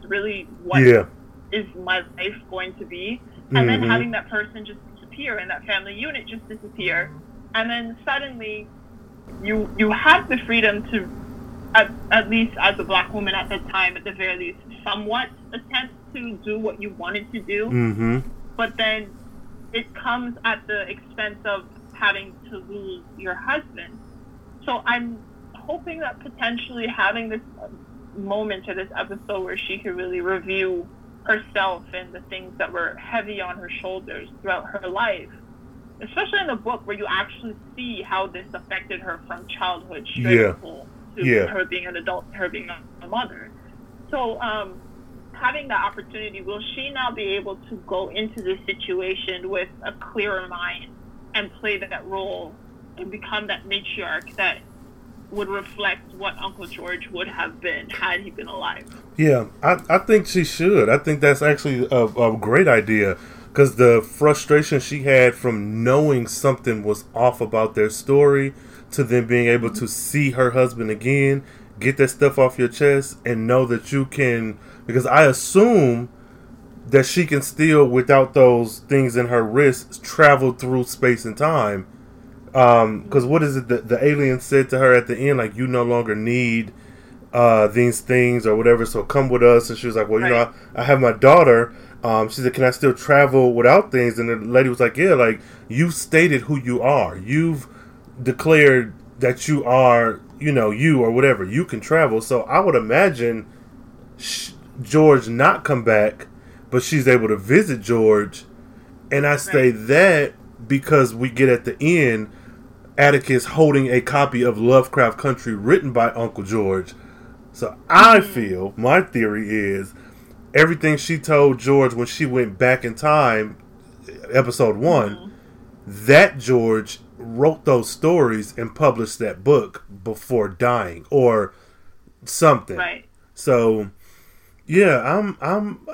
really what yeah is my life going to be? And then Mhm. having that person just disappear and that family unit just disappear. And then suddenly you you have the freedom to at, at least as a black woman at the time at the very least somewhat attempt to do what you wanted to do mhm but then it comes at the expense of having to lose your husband. So I'm hoping that potentially having this moment or this episode where she could really review herself and the things that were heavy on her shoulders throughout her life especially in the book where you actually see how this affected her from childhood straight Yeah. to Yeah. her being an adult, her being a, a mother. So, um, having that opportunity, will she now be able to go into this situation with a clearer mind and play that role and become that matriarch that would reflect what Uncle George would have been had he been alive? Yeah, I, I think she should. I think that's actually a, a great idea because the frustration she had from knowing something was off about their story to then being able to see her husband again, get that stuff off your chest, and know that you can. Because I assume that she can still, without those things in her wrists, travel through space and time. Because what is it that the alien said to her at the end? Like, you no longer need uh, these things or whatever. So come with us. And she was like, well, you know, I, I have my daughter. Um, she said, can I still travel without things? And the lady was like, yeah, like you've stated who you are. You've declared that you are, you know, you or whatever. You can travel. So I would imagine sh- George not come back, but she's able to visit George. And I say Right. that because we get at the end Atticus holding a copy of Lovecraft Country written by Uncle George. So I mm-hmm. feel my theory is everything she told George when she went back in time, episode one, mm-hmm. that George wrote those stories and published that book before dying or something. Right. So, yeah, I'm, I'm,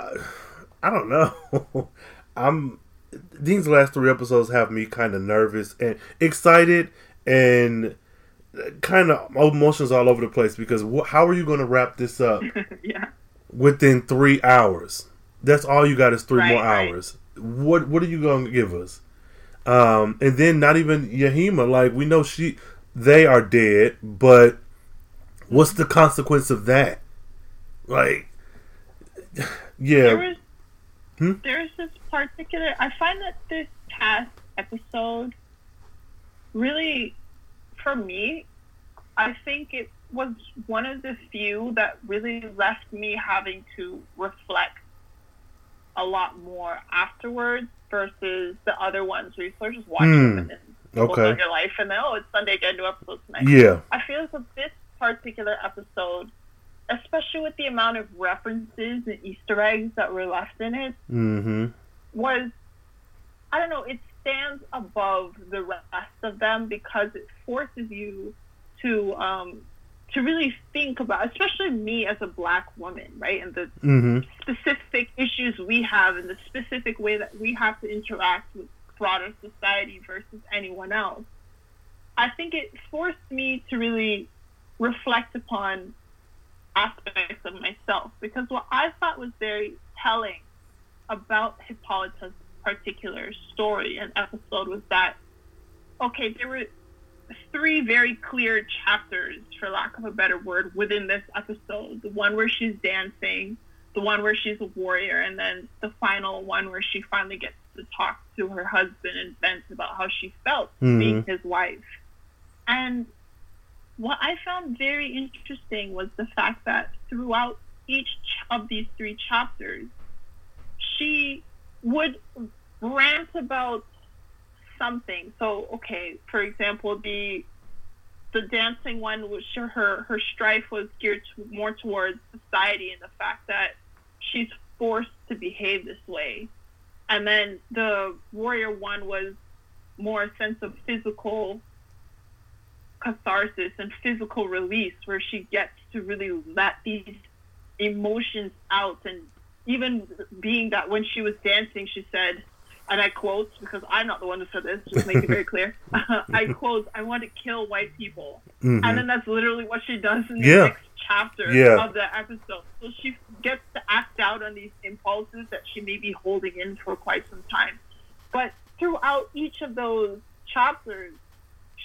I don't know. I'm, these last three episodes have me kind of nervous and excited and kind of emotions all over the place because wh- how are you going to wrap this up yeah. within three hours? That's all you got is three Right, more right. hours. What, what are you going to give us? Um, and then not even Yahima, like we know she, they are dead, but what's the consequence of that? Like, There yeah, was Hmm? there's this particular. I find that this past episode really, for me, I think it was one of the few that really left me having to reflect a lot more afterwards versus the other ones where you sort of just watch Hmm. them and then Okay. on your life and then oh it's Sunday again new episode tonight. yeah, I feel as if this particular episode, especially with the amount of references and Easter eggs that were left in it, mm-hmm, was I don't know, it stands above the rest of them because it forces you to um to really think about especially me as a black woman, right? And the mm-hmm, specific issues we have and the specific way that we have to interact with broader society versus anyone else. I think it forced me to really reflect upon aspects of myself because what I thought was very telling about Hippolyta's particular story and episode was that okay, there were three very clear chapters, for lack of a better word, within this episode. The one where she's dancing, the one where she's a warrior, and then the final one where she finally gets to talk to her husband and vent about how she felt hmm. being his wife. And what I found very interesting was the fact that throughout each of these three chapters, she would rant about something. So, okay, for example, the the dancing one sure her her strife was geared to, more towards society and the fact that she's forced to behave this way. And then the warrior one was more a sense of physical catharsis and physical release where she gets to really let these emotions out and even being that when she was dancing she said and I quote because I'm not the one who said this, just make it very clear. I quote, I want to kill white people. mm-hmm. And then that's literally what she does in the Yeah. next chapter Yeah. of the episode. So she gets to act out on these impulses that she may be holding in for quite some time. But throughout each of those chapters,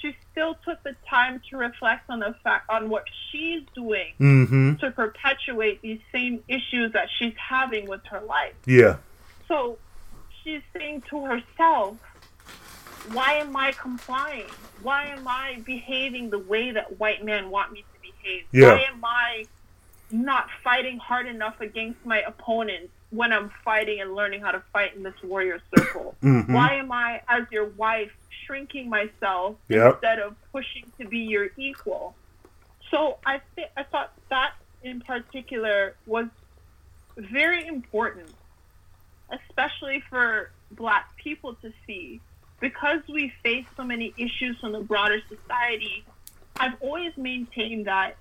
she still took the time to reflect on the fact on what she's doing mm-hmm, to perpetuate these same issues that she's having with her life. yeah, So she's saying to herself, why am I complying? Why am I behaving the way that white men want me to behave? Yeah. Why am I not fighting hard enough against my opponents when I'm fighting and learning how to fight in this warrior circle? Mhm. Why am I, as your wife, shrinking myself Yep. instead of pushing to be your equal? So I th- I thought that in particular was very important, especially for Black people to see, because we face so many issues from the broader society. I've always maintained that,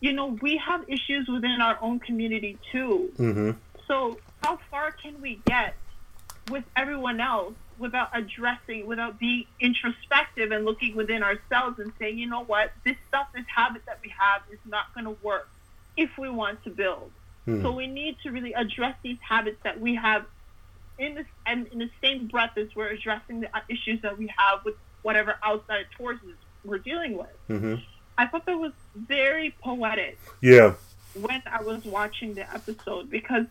you know, we have issues within our own community too. Mhm. So how far can we get with everyone else without addressing, without being introspective and looking within ourselves and saying, you know what, this stuff, this habit that we have is not going to work if we want to build. Hmm. So we need to really address these habits that we have in this and in the same breath as we're addressing the issues that we have with whatever outside forces we're dealing with. Mhm. I thought that was very poetic Yeah. when I was watching the episode because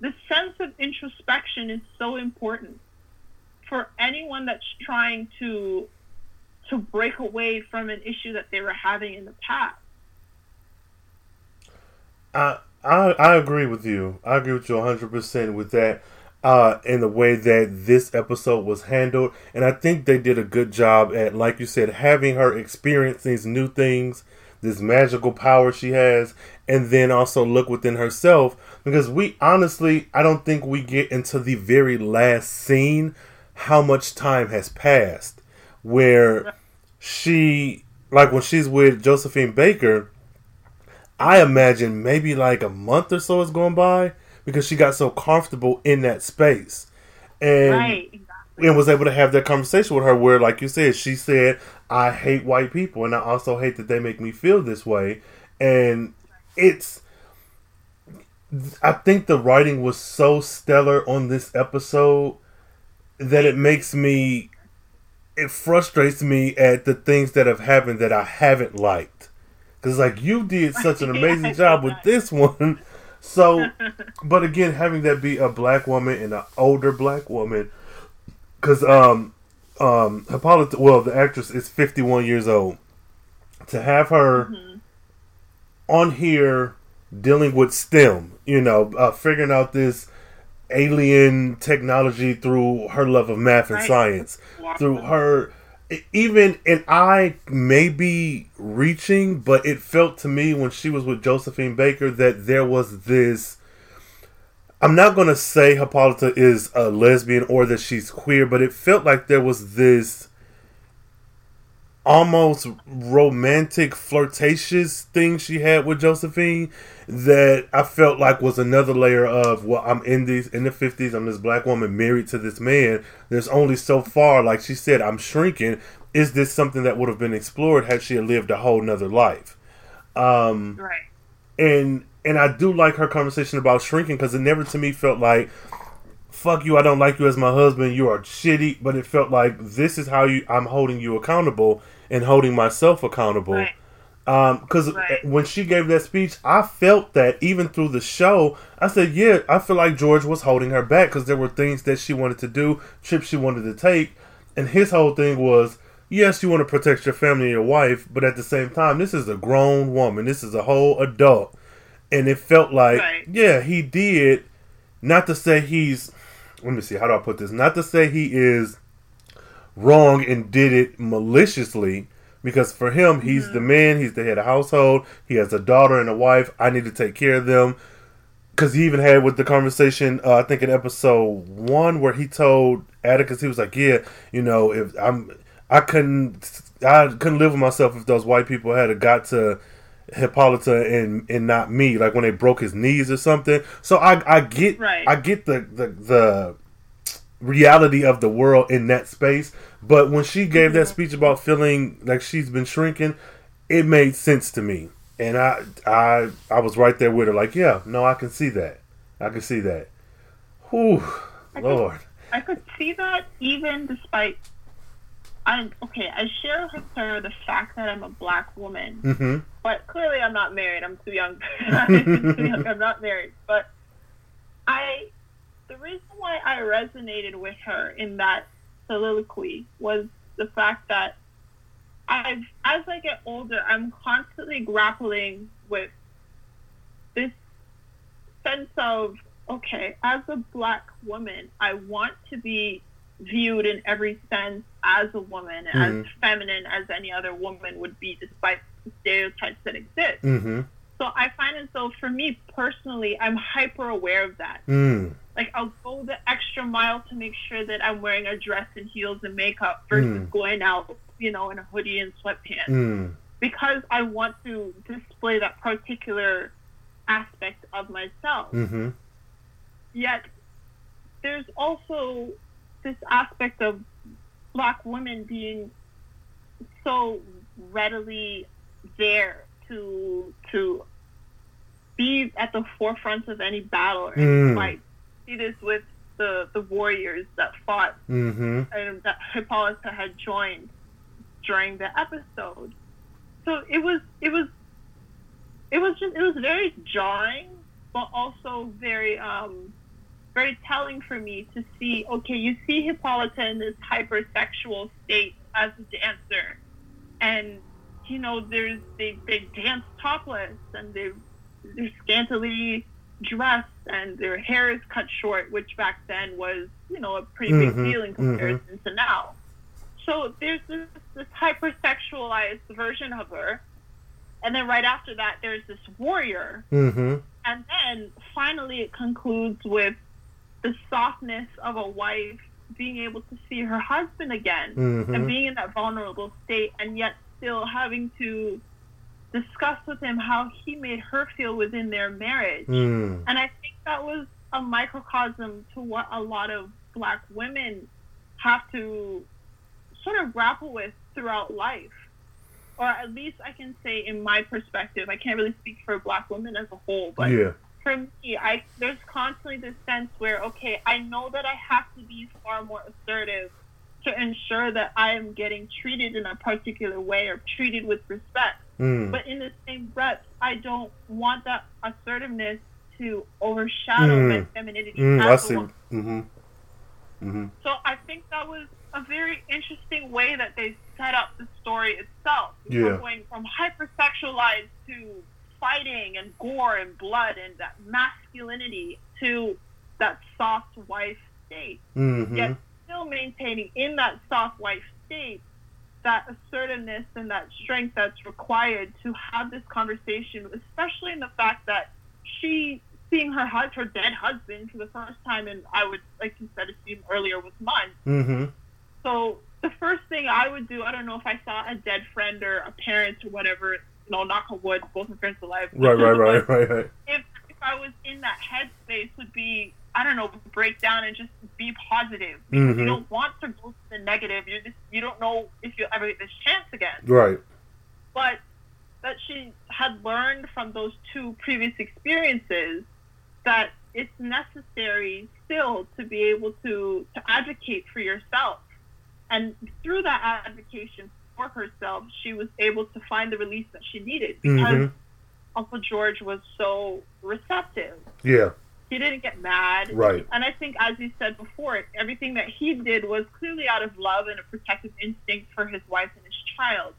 the sense of introspection is so important for anyone that's trying to to break away from an issue that they were having in the past. I I I agree with you. I agree with you 100% with that. Uh, in the way that this episode was handled, and I think they did a good job at, like you said, having her experience these new things, this magical power she has, and then also look within herself. Because we honestly, I don't think we get into the very last scene how much time has passed, where she, like when she's with Josephine Baker, I imagine maybe like a month or so has gone by because she got so comfortable in that space. And right. Exactly. and was able to have that conversation with her where like you said she said i hate white people and i also hate that they make me feel this way and it's i think the writing was so stellar on this episode that it makes me it frustrates me at the things that have happened that i haven't liked. Because like you did such an amazing I job with this one. So but again, having that be a black woman and an older black woman, because um, um, Hippolyta, well, the actress is fifty one years old. To have her on here dealing with STEM, you know, uh, figuring out this alien technology through her love of math and Right. science, through her even and I may be reaching, but it felt to me when she was with Josephine Baker that there was this. I'm not gonna say Hippolyta is a lesbian or that she's queer, but it felt like there was this almost romantic, flirtatious thing she had with Josephine that I felt like was another layer of well, I'm in these in the fifties, I'm this black woman married to this man. There's only so far, like she said, I'm shrinking. Is this something that would have been explored had she had lived a whole nother life? Um, Right. and and I do like her conversation about shrinking because it never to me felt like fuck you I don't like you as my husband you are shitty but it felt like this is how you I'm holding you accountable and holding myself accountable Right. um because Right. when she gave that speech I felt that even through the show I said yeah I feel like George was holding her back because there were things that she wanted to do trips she wanted to take and his whole thing was yes you want to protect your family and your wife but at the same time this is a grown woman this is a whole adult and it felt like Right. yeah he did not to say he's let me see how do i put this not to say he is wrong and did it maliciously because for him he's the man he's the head of household he has a daughter and a wife i need to take care of them because he even had with the conversation uh, i think in episode one where he told atticus he was like yeah you know if i'm i couldn't i couldn't live with myself if those white people had got to Hippolyta and and not me, like when they broke his knees or something. So I I get Right. I get the, the the reality of the world in that space. But when she gave that speech about feeling like she's been shrinking, it made sense to me. And I I I was right there with her, like, yeah, no, I can see that. I can see that. Whew, I could- Lord. I could see that even despite. I'm okay. I share with her the fact that I'm a black woman, hmm but clearly I'm not married. I'm too young. I'm too young. I'm not married. But I, the reason why I resonated with her in that soliloquy was the fact that I've, as I get older, I'm constantly grappling with this sense of okay, as a black woman, I want to be viewed in every sense as a woman, Mhm. as feminine as any other woman would be, despite the stereotypes that exist. Mm-hmm. So I find as though, for me personally, I'm hyper aware of that. Mm. Like I'll go the extra mile to make sure that I'm wearing a dress and heels and makeup versus Mm. going out, you know, in a hoodie and sweatpants Mm. because I want to display that particular aspect of myself. Mm-hmm. Yet there's also this aspect of black women being so readily there to to be at the forefront of any battle any Mm. fight. See this with the the warriors that fought Mm-hmm. and that Hippolyta had joined during the episode. So it was it was it was just it was very jarring, but also very um very telling for me to see. Okay, you see Hippolyta in this hypersexual state as a dancer, and you know there's they they dance topless and they they're scantily dressed and their hair is cut short, which back then was, you know, a pretty Mhm, big deal in mhm. comparison to now. So there's this, this hypersexualized version of her. And then right after that, there's this warrior. Mm-hmm. And then finally, it concludes with the softness of a wife being able to see her husband again Mm-hmm. and being in that vulnerable state and yet still having to discuss with him how he made her feel within their marriage. Mm. And I think that was a microcosm to what a lot of black women have to sort of grapple with throughout life. Or at least I can say in my perspective, I can't really speak for black women as a whole, but yeah. for me, I there's constantly this sense where okay, I know that I have to be far more assertive to ensure that I am getting treated in a particular way or treated with respect. Mm. But in the same breath, I don't want that assertiveness to overshadow Mm. my femininity Mm, I see. Mm-hmm. Mm-hmm. So I think that was a very interesting way that they set up the story itself. Yeah. From going from hypersexualized to fighting and gore and blood and that masculinity to that soft wife state. Mm-hmm. Yet still maintaining in that soft wife state that assertiveness and that strength that's required to have this conversation, especially in the fact that she seeing her hus- her dead husband for the first time and I would like you said assume earlier was months. Mm-hmm. So the first thing I would do, I don't know if I saw a dead friend or a parent or whatever, you know, knock on wood, both my parents alive. Right, right, right, right, right. if if I was in that headspace would be I don't know, break down and just be positive. Mhm. you don't want to go to the negative. You just you don't know if you'll ever get this chance again. Right. But that she had learned from those two previous experiences that it's necessary still to be able to, to advocate for yourself. And through that advocation for herself, she was able to find the release that she needed because Mm-hmm. Uncle George was so receptive. Yeah. He didn't get mad. Right. And I think, as you said before, everything that he did was clearly out of love and a protective instinct for his wife and his child.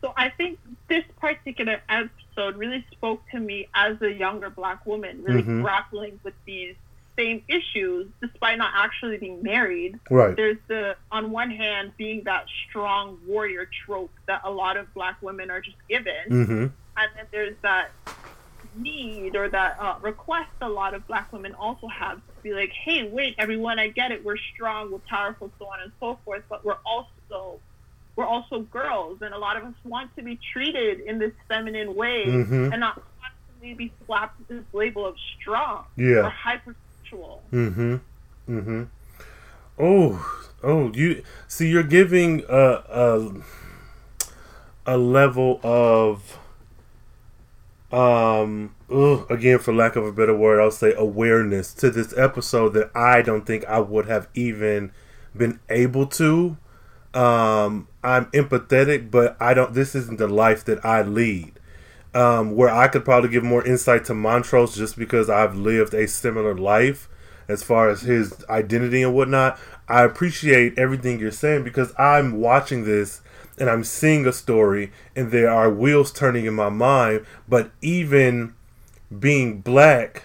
So I think this particular episode really spoke to me as a younger black woman, really Mhm. grappling with these same issues despite not actually being married. Right. There's the, on one hand, being that strong warrior trope that a lot of black women are just given Mm-hmm. and then there's that need or that uh, request a lot of black women also have to be like, hey, wait, everyone, I get it, we're strong, we're powerful, so on and so forth, but we're also we're also girls, and a lot of us want to be treated in this feminine way Mhm. and not constantly be slapped with this label of strong Yeah. or hypersexual. Mm-hmm. Mm-hmm. Oh, oh, you see, you're giving a a, a level of um ugh, again for lack of a better word i'll say awareness to this episode that i don't think i would have even been able to. Um i'm empathetic but i don't this isn't the life that i lead. Um where i could probably give more insight to montrose just because i've lived a similar life as far as his identity and whatnot. I appreciate everything you're saying because i'm watching this and I'm seeing a story and there are wheels turning in my mind, but even being black,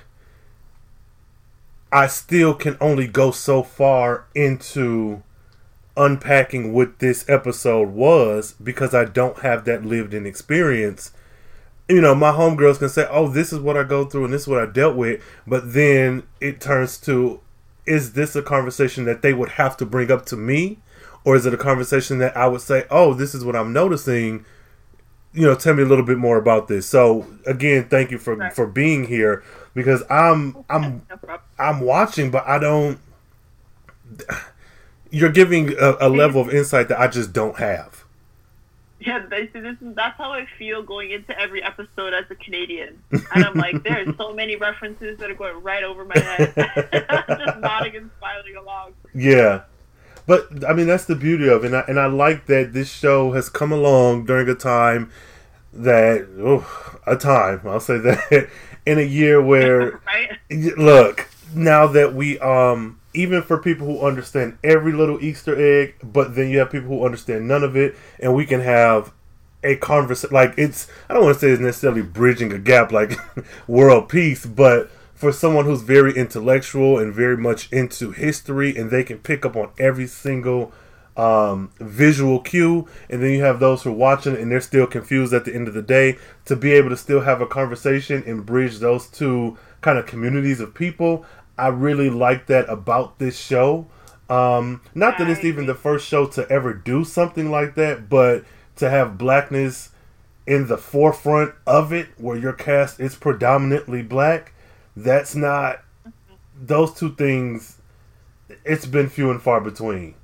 I still can only go so far into unpacking what this episode was because I don't have that lived in experience. You know, my homegirls can say, Oh, this is what I go through and this is what I dealt with. But then it turns to, Is this a conversation that they would have to bring up to me? Or is it a conversation that I would say, Oh, this is what I'm noticing? You know, tell me a little bit more about this. So again, thank you for Right. for being here because I'm I'm No. I'm watching, but I don't. You're giving a, a level of insight that I just don't have. Yeah, this. That's how I feel going into every episode as a Canadian, and I'm like, there's so many references that are going right over my head. I'm just nodding and smiling along. Yeah, but I mean that's the beauty of it, and I, and I like that this show has come along during a time that oh, a time I'll say that in a year where Right? look now that we um even for people who understand every little easter egg but then you have people who understand none of it and we can have a conversation like it's i don't want to say it's necessarily bridging a gap like world peace but for someone who's very intellectual and very much into history and they can pick up on every single um, visual cue, and then you have those who are watching and they're still confused at the end of the day. To be able to still have a conversation and bridge those two kind of communities of people, I really like that about this show. Um, not that it's even the first show to ever do something like that, but to have blackness in the forefront of it, where your cast is predominantly black, that's not those two things. It's been few and far between.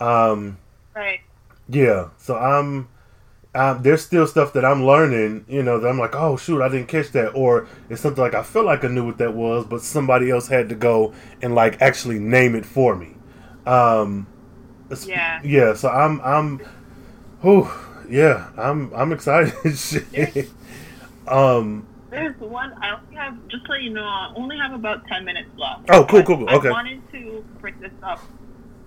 Um, Right. yeah, so I'm. Um, there's still stuff that I'm learning, you know, that I'm like, oh shoot, I didn't catch that, or it's something like I feel like I knew what that was, but somebody else had to go and like actually name it for me. Um, Yeah. yeah. So I'm, I'm, whew, yeah, I'm, I'm excited. Shit. um, There's one. I only have just so you know. I only have about ten minutes left. Oh, cool, cool, cool. I Okay. wanted to bring this up.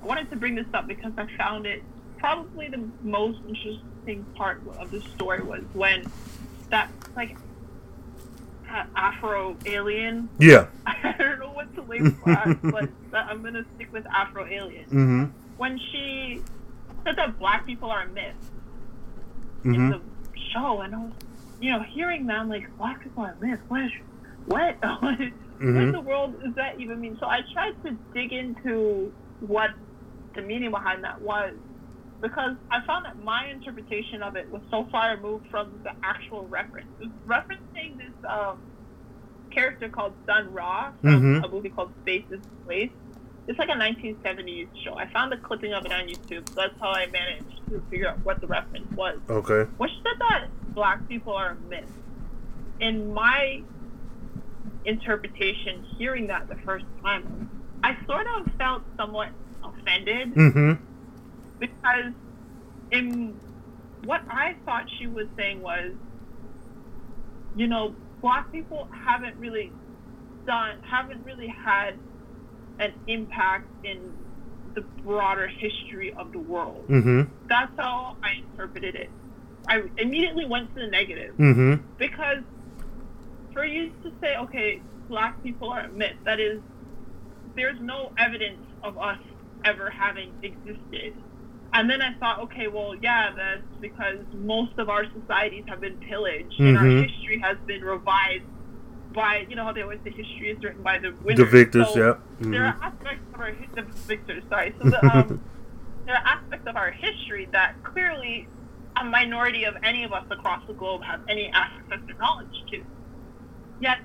I wanted to bring this up because I found it probably the most interesting part of the story was when that like a- Afro alien. yeah. I don't know what to label that, but that, I'm gonna stick with Afro alien. Mm-hmm. When she said that black people are a myth in Mm-hmm. the show, and I was, you know, hearing that, I'm like, black people are myth. What? Is, what? what Mhm. in the world does that even mean? So I tried to dig into what the meaning behind that was, because I found that my interpretation of it was so far removed from the actual reference. It was referencing this um, character called Sun Ra from Mhm. a movie called Space is Place. It's like a 1970s show. I found a clipping of it on YouTube, so that's how I managed to figure out what the reference was. Okay. When she said that black people are a myth, in my interpretation, hearing that the first time, I sort of felt somewhat offended Mm-hmm. because in what I thought she was saying was, you know, black people haven't really done, haven't really had an impact in the broader history of the world. Mm-hmm. That's how I interpreted it. I immediately went to the negative Mm-hmm. because for you to say, okay, black people are a myth, that is, there's no evidence of us ever having existed. And then I thought, okay, well, yeah, that's because most of our societies have been pillaged and our Mhm. history has been revised by, you know how they always say history is written by the winners. The victors, So yeah. There Mhm. are aspects of our the victors, sorry. So the, um, there are aspects of our history that clearly a minority of any of us across the globe have any access or knowledge to. Yet,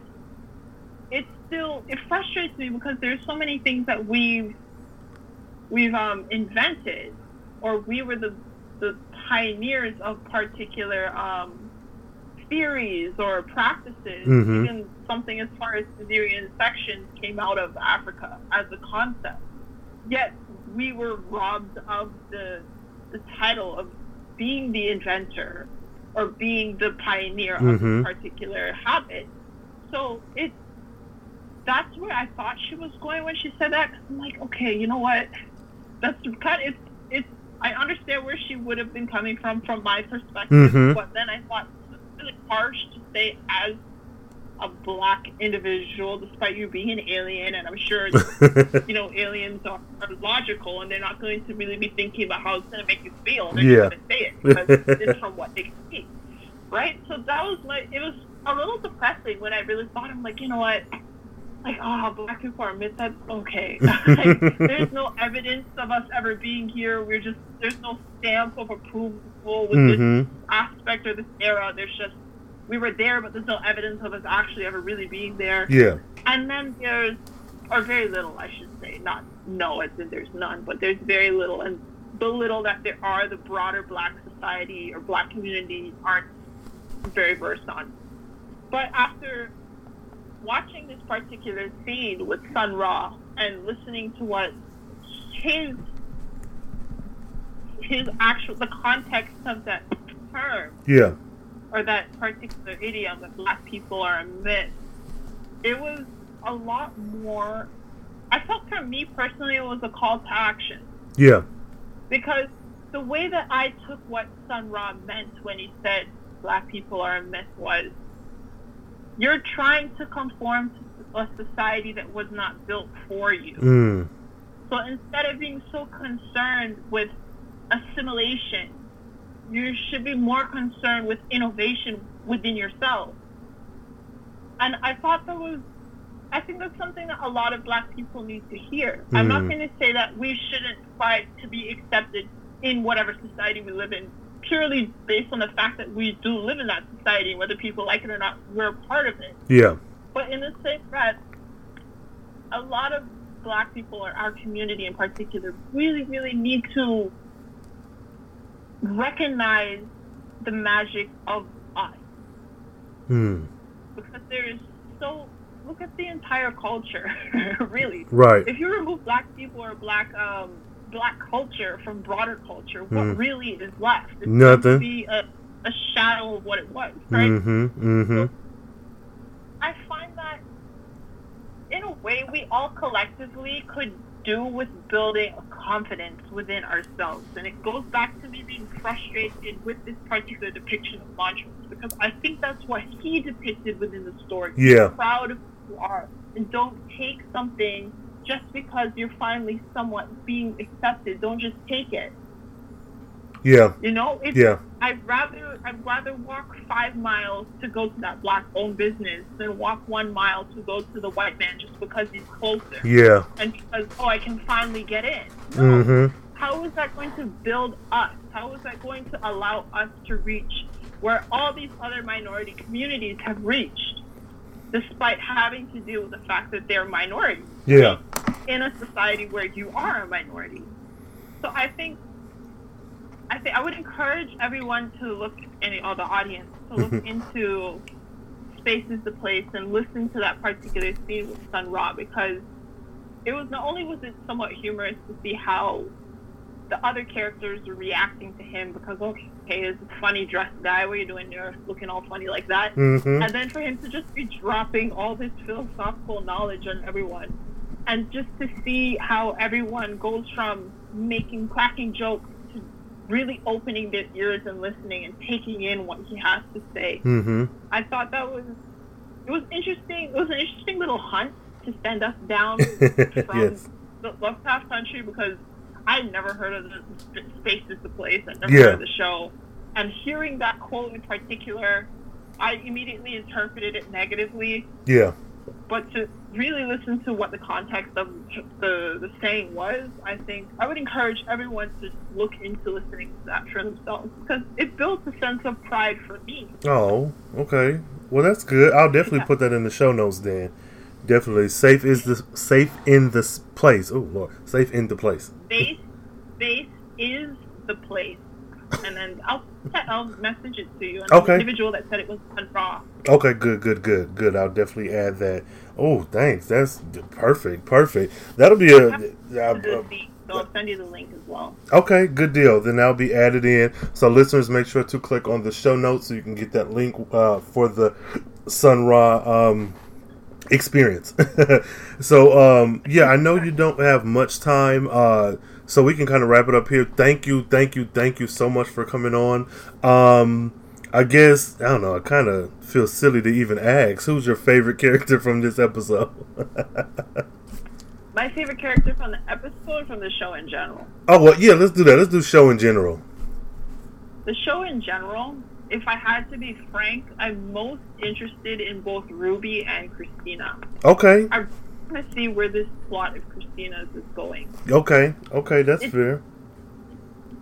it still it frustrates me because there's so many things that we've we've um, invented, or we were the the pioneers of particular um, theories or practices. Mhm. Even something as far as Caesarean sections came out of Africa as a concept. Yet we were robbed of the the title of being the inventor or being the pioneer of Mhm. a particular habit. So it's that's where I thought she was going when she said that. Cause I'm like, okay, you know what? That's kind of it's it's. I understand where she would have been coming from from my perspective, Mhm. but then I thought it was really harsh to say as a black individual, despite you being an alien, and I'm sure you know aliens are, are logical and they're not going to really be thinking about how it's going to make you feel. They're Yeah. going to say it because it's from what they can see, right? So that was like it was a little depressing when I really thought I'm like, you know what? Like, oh, black people are myths. That's okay. like, there's no evidence of us ever being here. We're just there's no stamp of approval with this hmm aspect or this era. There's just we were there, but there's no evidence of us actually ever really being there. Yeah. And then there's, or very little, I should say, not no, as in there's none, but there's very little, and the little that there are, the broader Black society or Black community aren't very versed on. But after watching this particular scene with Sun Ra and listening to what his his actual the context of that term Yeah. Or that particular idiom that black people are a myth, it was a lot more. I felt for me personally, it was a call to action Yeah. because the way that I took what Sun Ra meant when he said black people are a myth was you're trying to conform to a society that was not built for you. Mm. So instead of being so concerned with assimilation, you should be more concerned with innovation within yourself. And I thought that was, I think that's something that a lot of black people need to hear. I'm not Mm. going to say that we shouldn't fight to be accepted in whatever society we live in, purely based on the fact that we do live in that society, whether people like it or not, we're a part of it. Yeah. But in the same breath, a lot of black people, or our community in particular, really, really need to recognize the magic of us. Mm. Because there is so, look at the entire culture, really. Right. If you remove black people or black, um, black culture from broader culture, what Mm. really is left? It's Nothing. to be a, a shadow of what it was, right? Mm-hmm. Mm-hmm. I find that in a way we all collectively could do with building a confidence within ourselves. And it goes back to me being frustrated with this particular depiction of Montrose because I think that's what he depicted within the story. Yeah. Be proud of who you are and don't take something just because you're finally somewhat being accepted. Don't just take it. Yeah. You know, if Yeah. I'd rather I'd rather walk five miles to go to that black owned business than walk one mile to go to the white man just because he's closer Yeah. and because oh I can finally get in. No. Mm-hmm. How is that going to build us? How is that going to allow us to reach where all these other minority communities have reached, despite having to deal with the fact that they're minorities? Yeah. in a society where you are a minority. So I think I think I would encourage everyone to look any all the audience to look into Space is the Place and listen to that particular scene with Sun Ra because it was not only was it somewhat humorous to see how the other characters were reacting to him because okay, this funny dressed guy, what are you doing there looking all funny like that? Mm-hmm. and then for him to just be dropping all this philosophical knowledge on everyone and just to see how everyone goes from making cracking jokes really opening their ears and listening and taking in what he has to say Mm-hmm. i thought that was it was interesting it was an interesting little hunt to send us down from yes. the Lovecraft country because I'd never heard of the Sp- Space is the Place. I'd never Yeah. heard of the show. And hearing that quote in particular, I immediately interpreted it negatively. Yeah. But to really listen to what the context of the, the saying was, I think I would encourage everyone to look into listening to that for themselves because it builds a sense of pride for me. Oh, okay. Well, that's good. I'll definitely Yeah. put that in the show notes then. Definitely. Safe is the safe in this place. Oh Lord. Safe in the place. Space, space is the place. And then I'll I'll message it to you. And Okay. Individual that said it was Ra. Okay, good, good, good, good. I'll definitely add that. Oh, thanks. That's perfect, perfect. That'll be a. Uh, so I'll send you the link as well. Okay, good deal. Then that'll be added in. So listeners, make sure to click on the show notes so you can get that link uh, for the Sun Ra um, experience. so um, yeah, I know you don't have much time, uh, so we can kind of wrap it up here. Thank you, thank you, thank you so much for coming on. Um, I guess I don't know. I kind of feel silly to even ask. Who's your favorite character from this episode? My favorite character from the episode, from the show in general. oh well, yeah. Let's do that. Let's do show in general. The show in general. If I had to be frank, I'm most interested in both Ruby and Christina. Okay. I want to see where this plot of Christina's is going. Okay. Okay. That's It's- fair.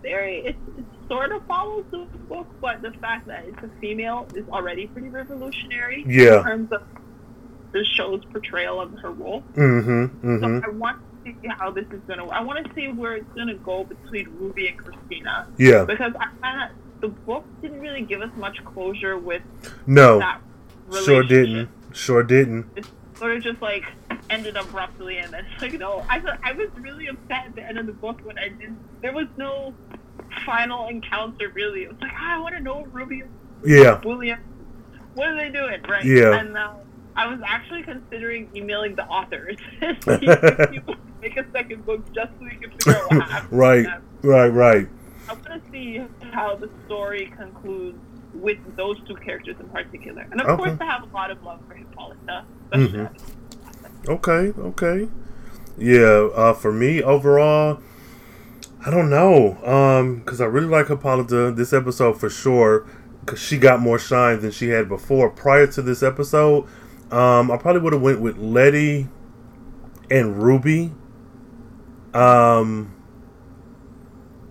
Very, it, sort of follows the book, but the fact that it's a female is already pretty revolutionary Yeah. in terms of the show's portrayal of her role. Mm-hmm. So Mm-hmm. I want to see how this is gonna. I want to see where it's gonna go between Ruby and Christina Yeah. because I kind of the book didn't really give us much closure with No. that. Sure didn't. Sure didn't. It sort of just like ended abruptly, and then it's like no. I thought I was really upset at the end of the book when I didn't. There was no final encounter really. It was like ah, I want to know Ruby Yeah. William. What are they doing? Right. Yeah. And uh, I was actually considering emailing the authors to see if you would make a second book just so we can figure out what happened. right. Right. Right. I want to see how the story concludes with those two characters in particular. And of Okay. course, I have a lot of love for Hippolyta. Mhm. Okay, okay. Yeah, uh, for me overall, I don't know. Um, cuz I really like Hippolyta this episode for sure cuz she got more shine than she had before. Prior to this episode, um, I probably would have went with Leti and Ruby. Um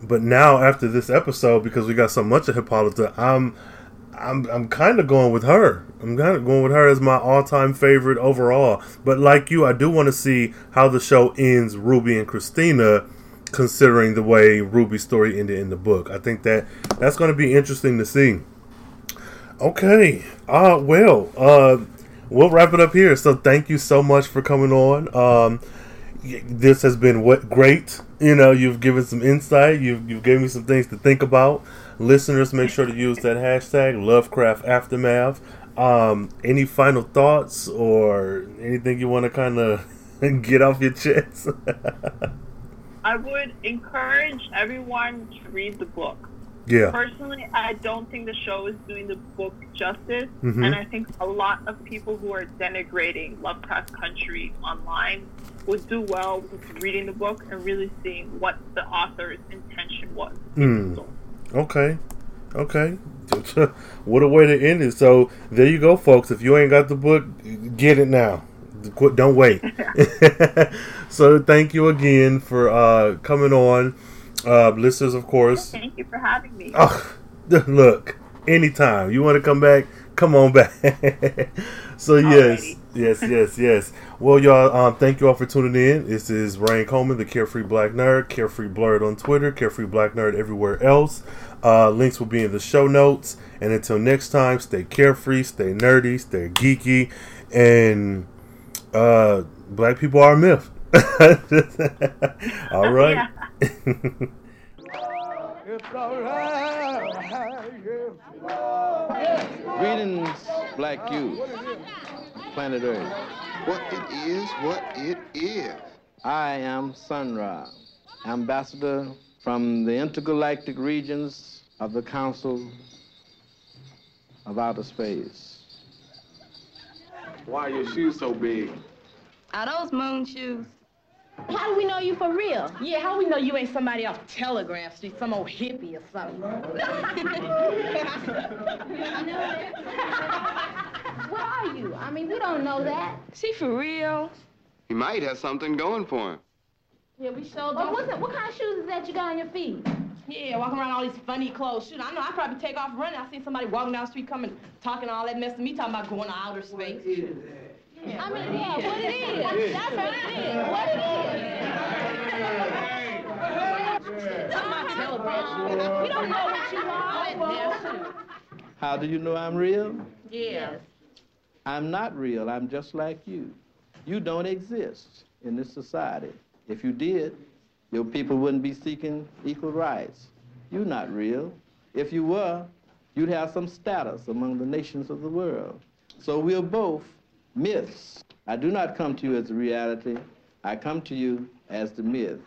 but now after this episode because we got so much of Hippolyta, I'm I'm I'm kind of going with her. I'm kind of going with her as my all-time favorite overall. But like you, I do want to see how the show ends Ruby and Christina considering the way Ruby's story ended in the book. I think that that's going to be interesting to see. Okay. Uh well, uh we'll wrap it up here. So thank you so much for coming on. Um this has been what great. You know, you've given some insight. You've you've given me some things to think about. Listeners, make sure to use that hashtag Lovecraft Aftermath. Um, any final thoughts or anything you want to kind of get off your chest? I would encourage everyone to read the book. yeah. Personally, I don't think the show is doing the book justice, Mhm. and I think a lot of people who are denigrating Lovecraft Country online would do well with reading the book and really seeing what the author's intention was. Hmm. Okay. Okay. what a way to end it. So there you go, folks. If you ain't got the book, get it now. Quit- Don't wait. so thank you again for uh, coming on, uh, listeners. Of course. thank you for having me. Oh, look, anytime you want to come back, come on back. so Alrighty. yes, yes, yes. Yes. Well, y'all, um, thank you all for tuning in. This is Rain Coleman, the Carefree Black Nerd, Carefree Blurred on Twitter, Carefree Black Nerd everywhere else. Uh, links will be in the show notes. And until next time, stay carefree, stay nerdy, stay geeky, and uh, black people are a myth. all right. Greetings, black youth, planet Earth. What it is, what it is. I am Sun Ra, ambassador from the intergalactic regions of the Council of Outer Space. Why are your shoes so big? Are those moon shoes? How do we know you for real? Yeah, how do we know you ain't somebody off Telegraph Street, some old hippie or something? What are you? I mean, we don't know that. she for real? He might have something going for him. Yeah, we sure Oh, don't. what's that? What kind of shoes is that you got on your feet? Yeah, walking around all these funny clothes. Shoot, I know I probably take off running. I seen somebody walking down the street coming, talking all that mess to me, talking about going to outer space. I mean, yeah, what it is. That's what it is. What it is. Talking about Telegraph Street. We don't know what you are. How do you know I'm real? Yeah. I'm not real. I'm just like you. You don't exist in this society. If you did, your people wouldn't be seeking equal rights. You're not real. If you were, you'd have some status among the nations of the world. So we're both myths. I do not come to you as a reality. I come to you as the myth,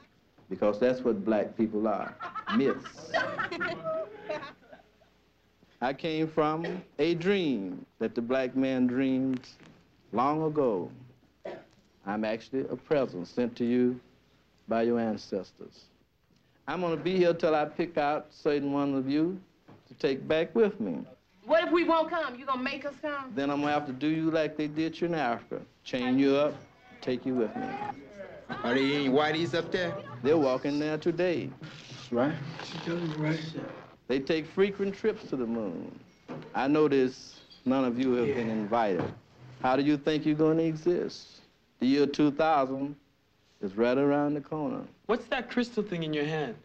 because that's what black people are myths. I came from a dream that the black man dreamed long ago. I'm actually a present sent to you by your ancestors. I'm gonna be here till I pick out certain one of you to take back with me. What if we won't come? You gonna make us come? Then I'm gonna have to do you like they did you in Africa. Chain you up, take you with me. Are there any whiteys up there? They're walking there today. That's right. They take frequent trips to the moon. I notice none of you have been invited. How do you think you're going to exist? The year 2000 is right around the corner. What's that crystal thing in your hand?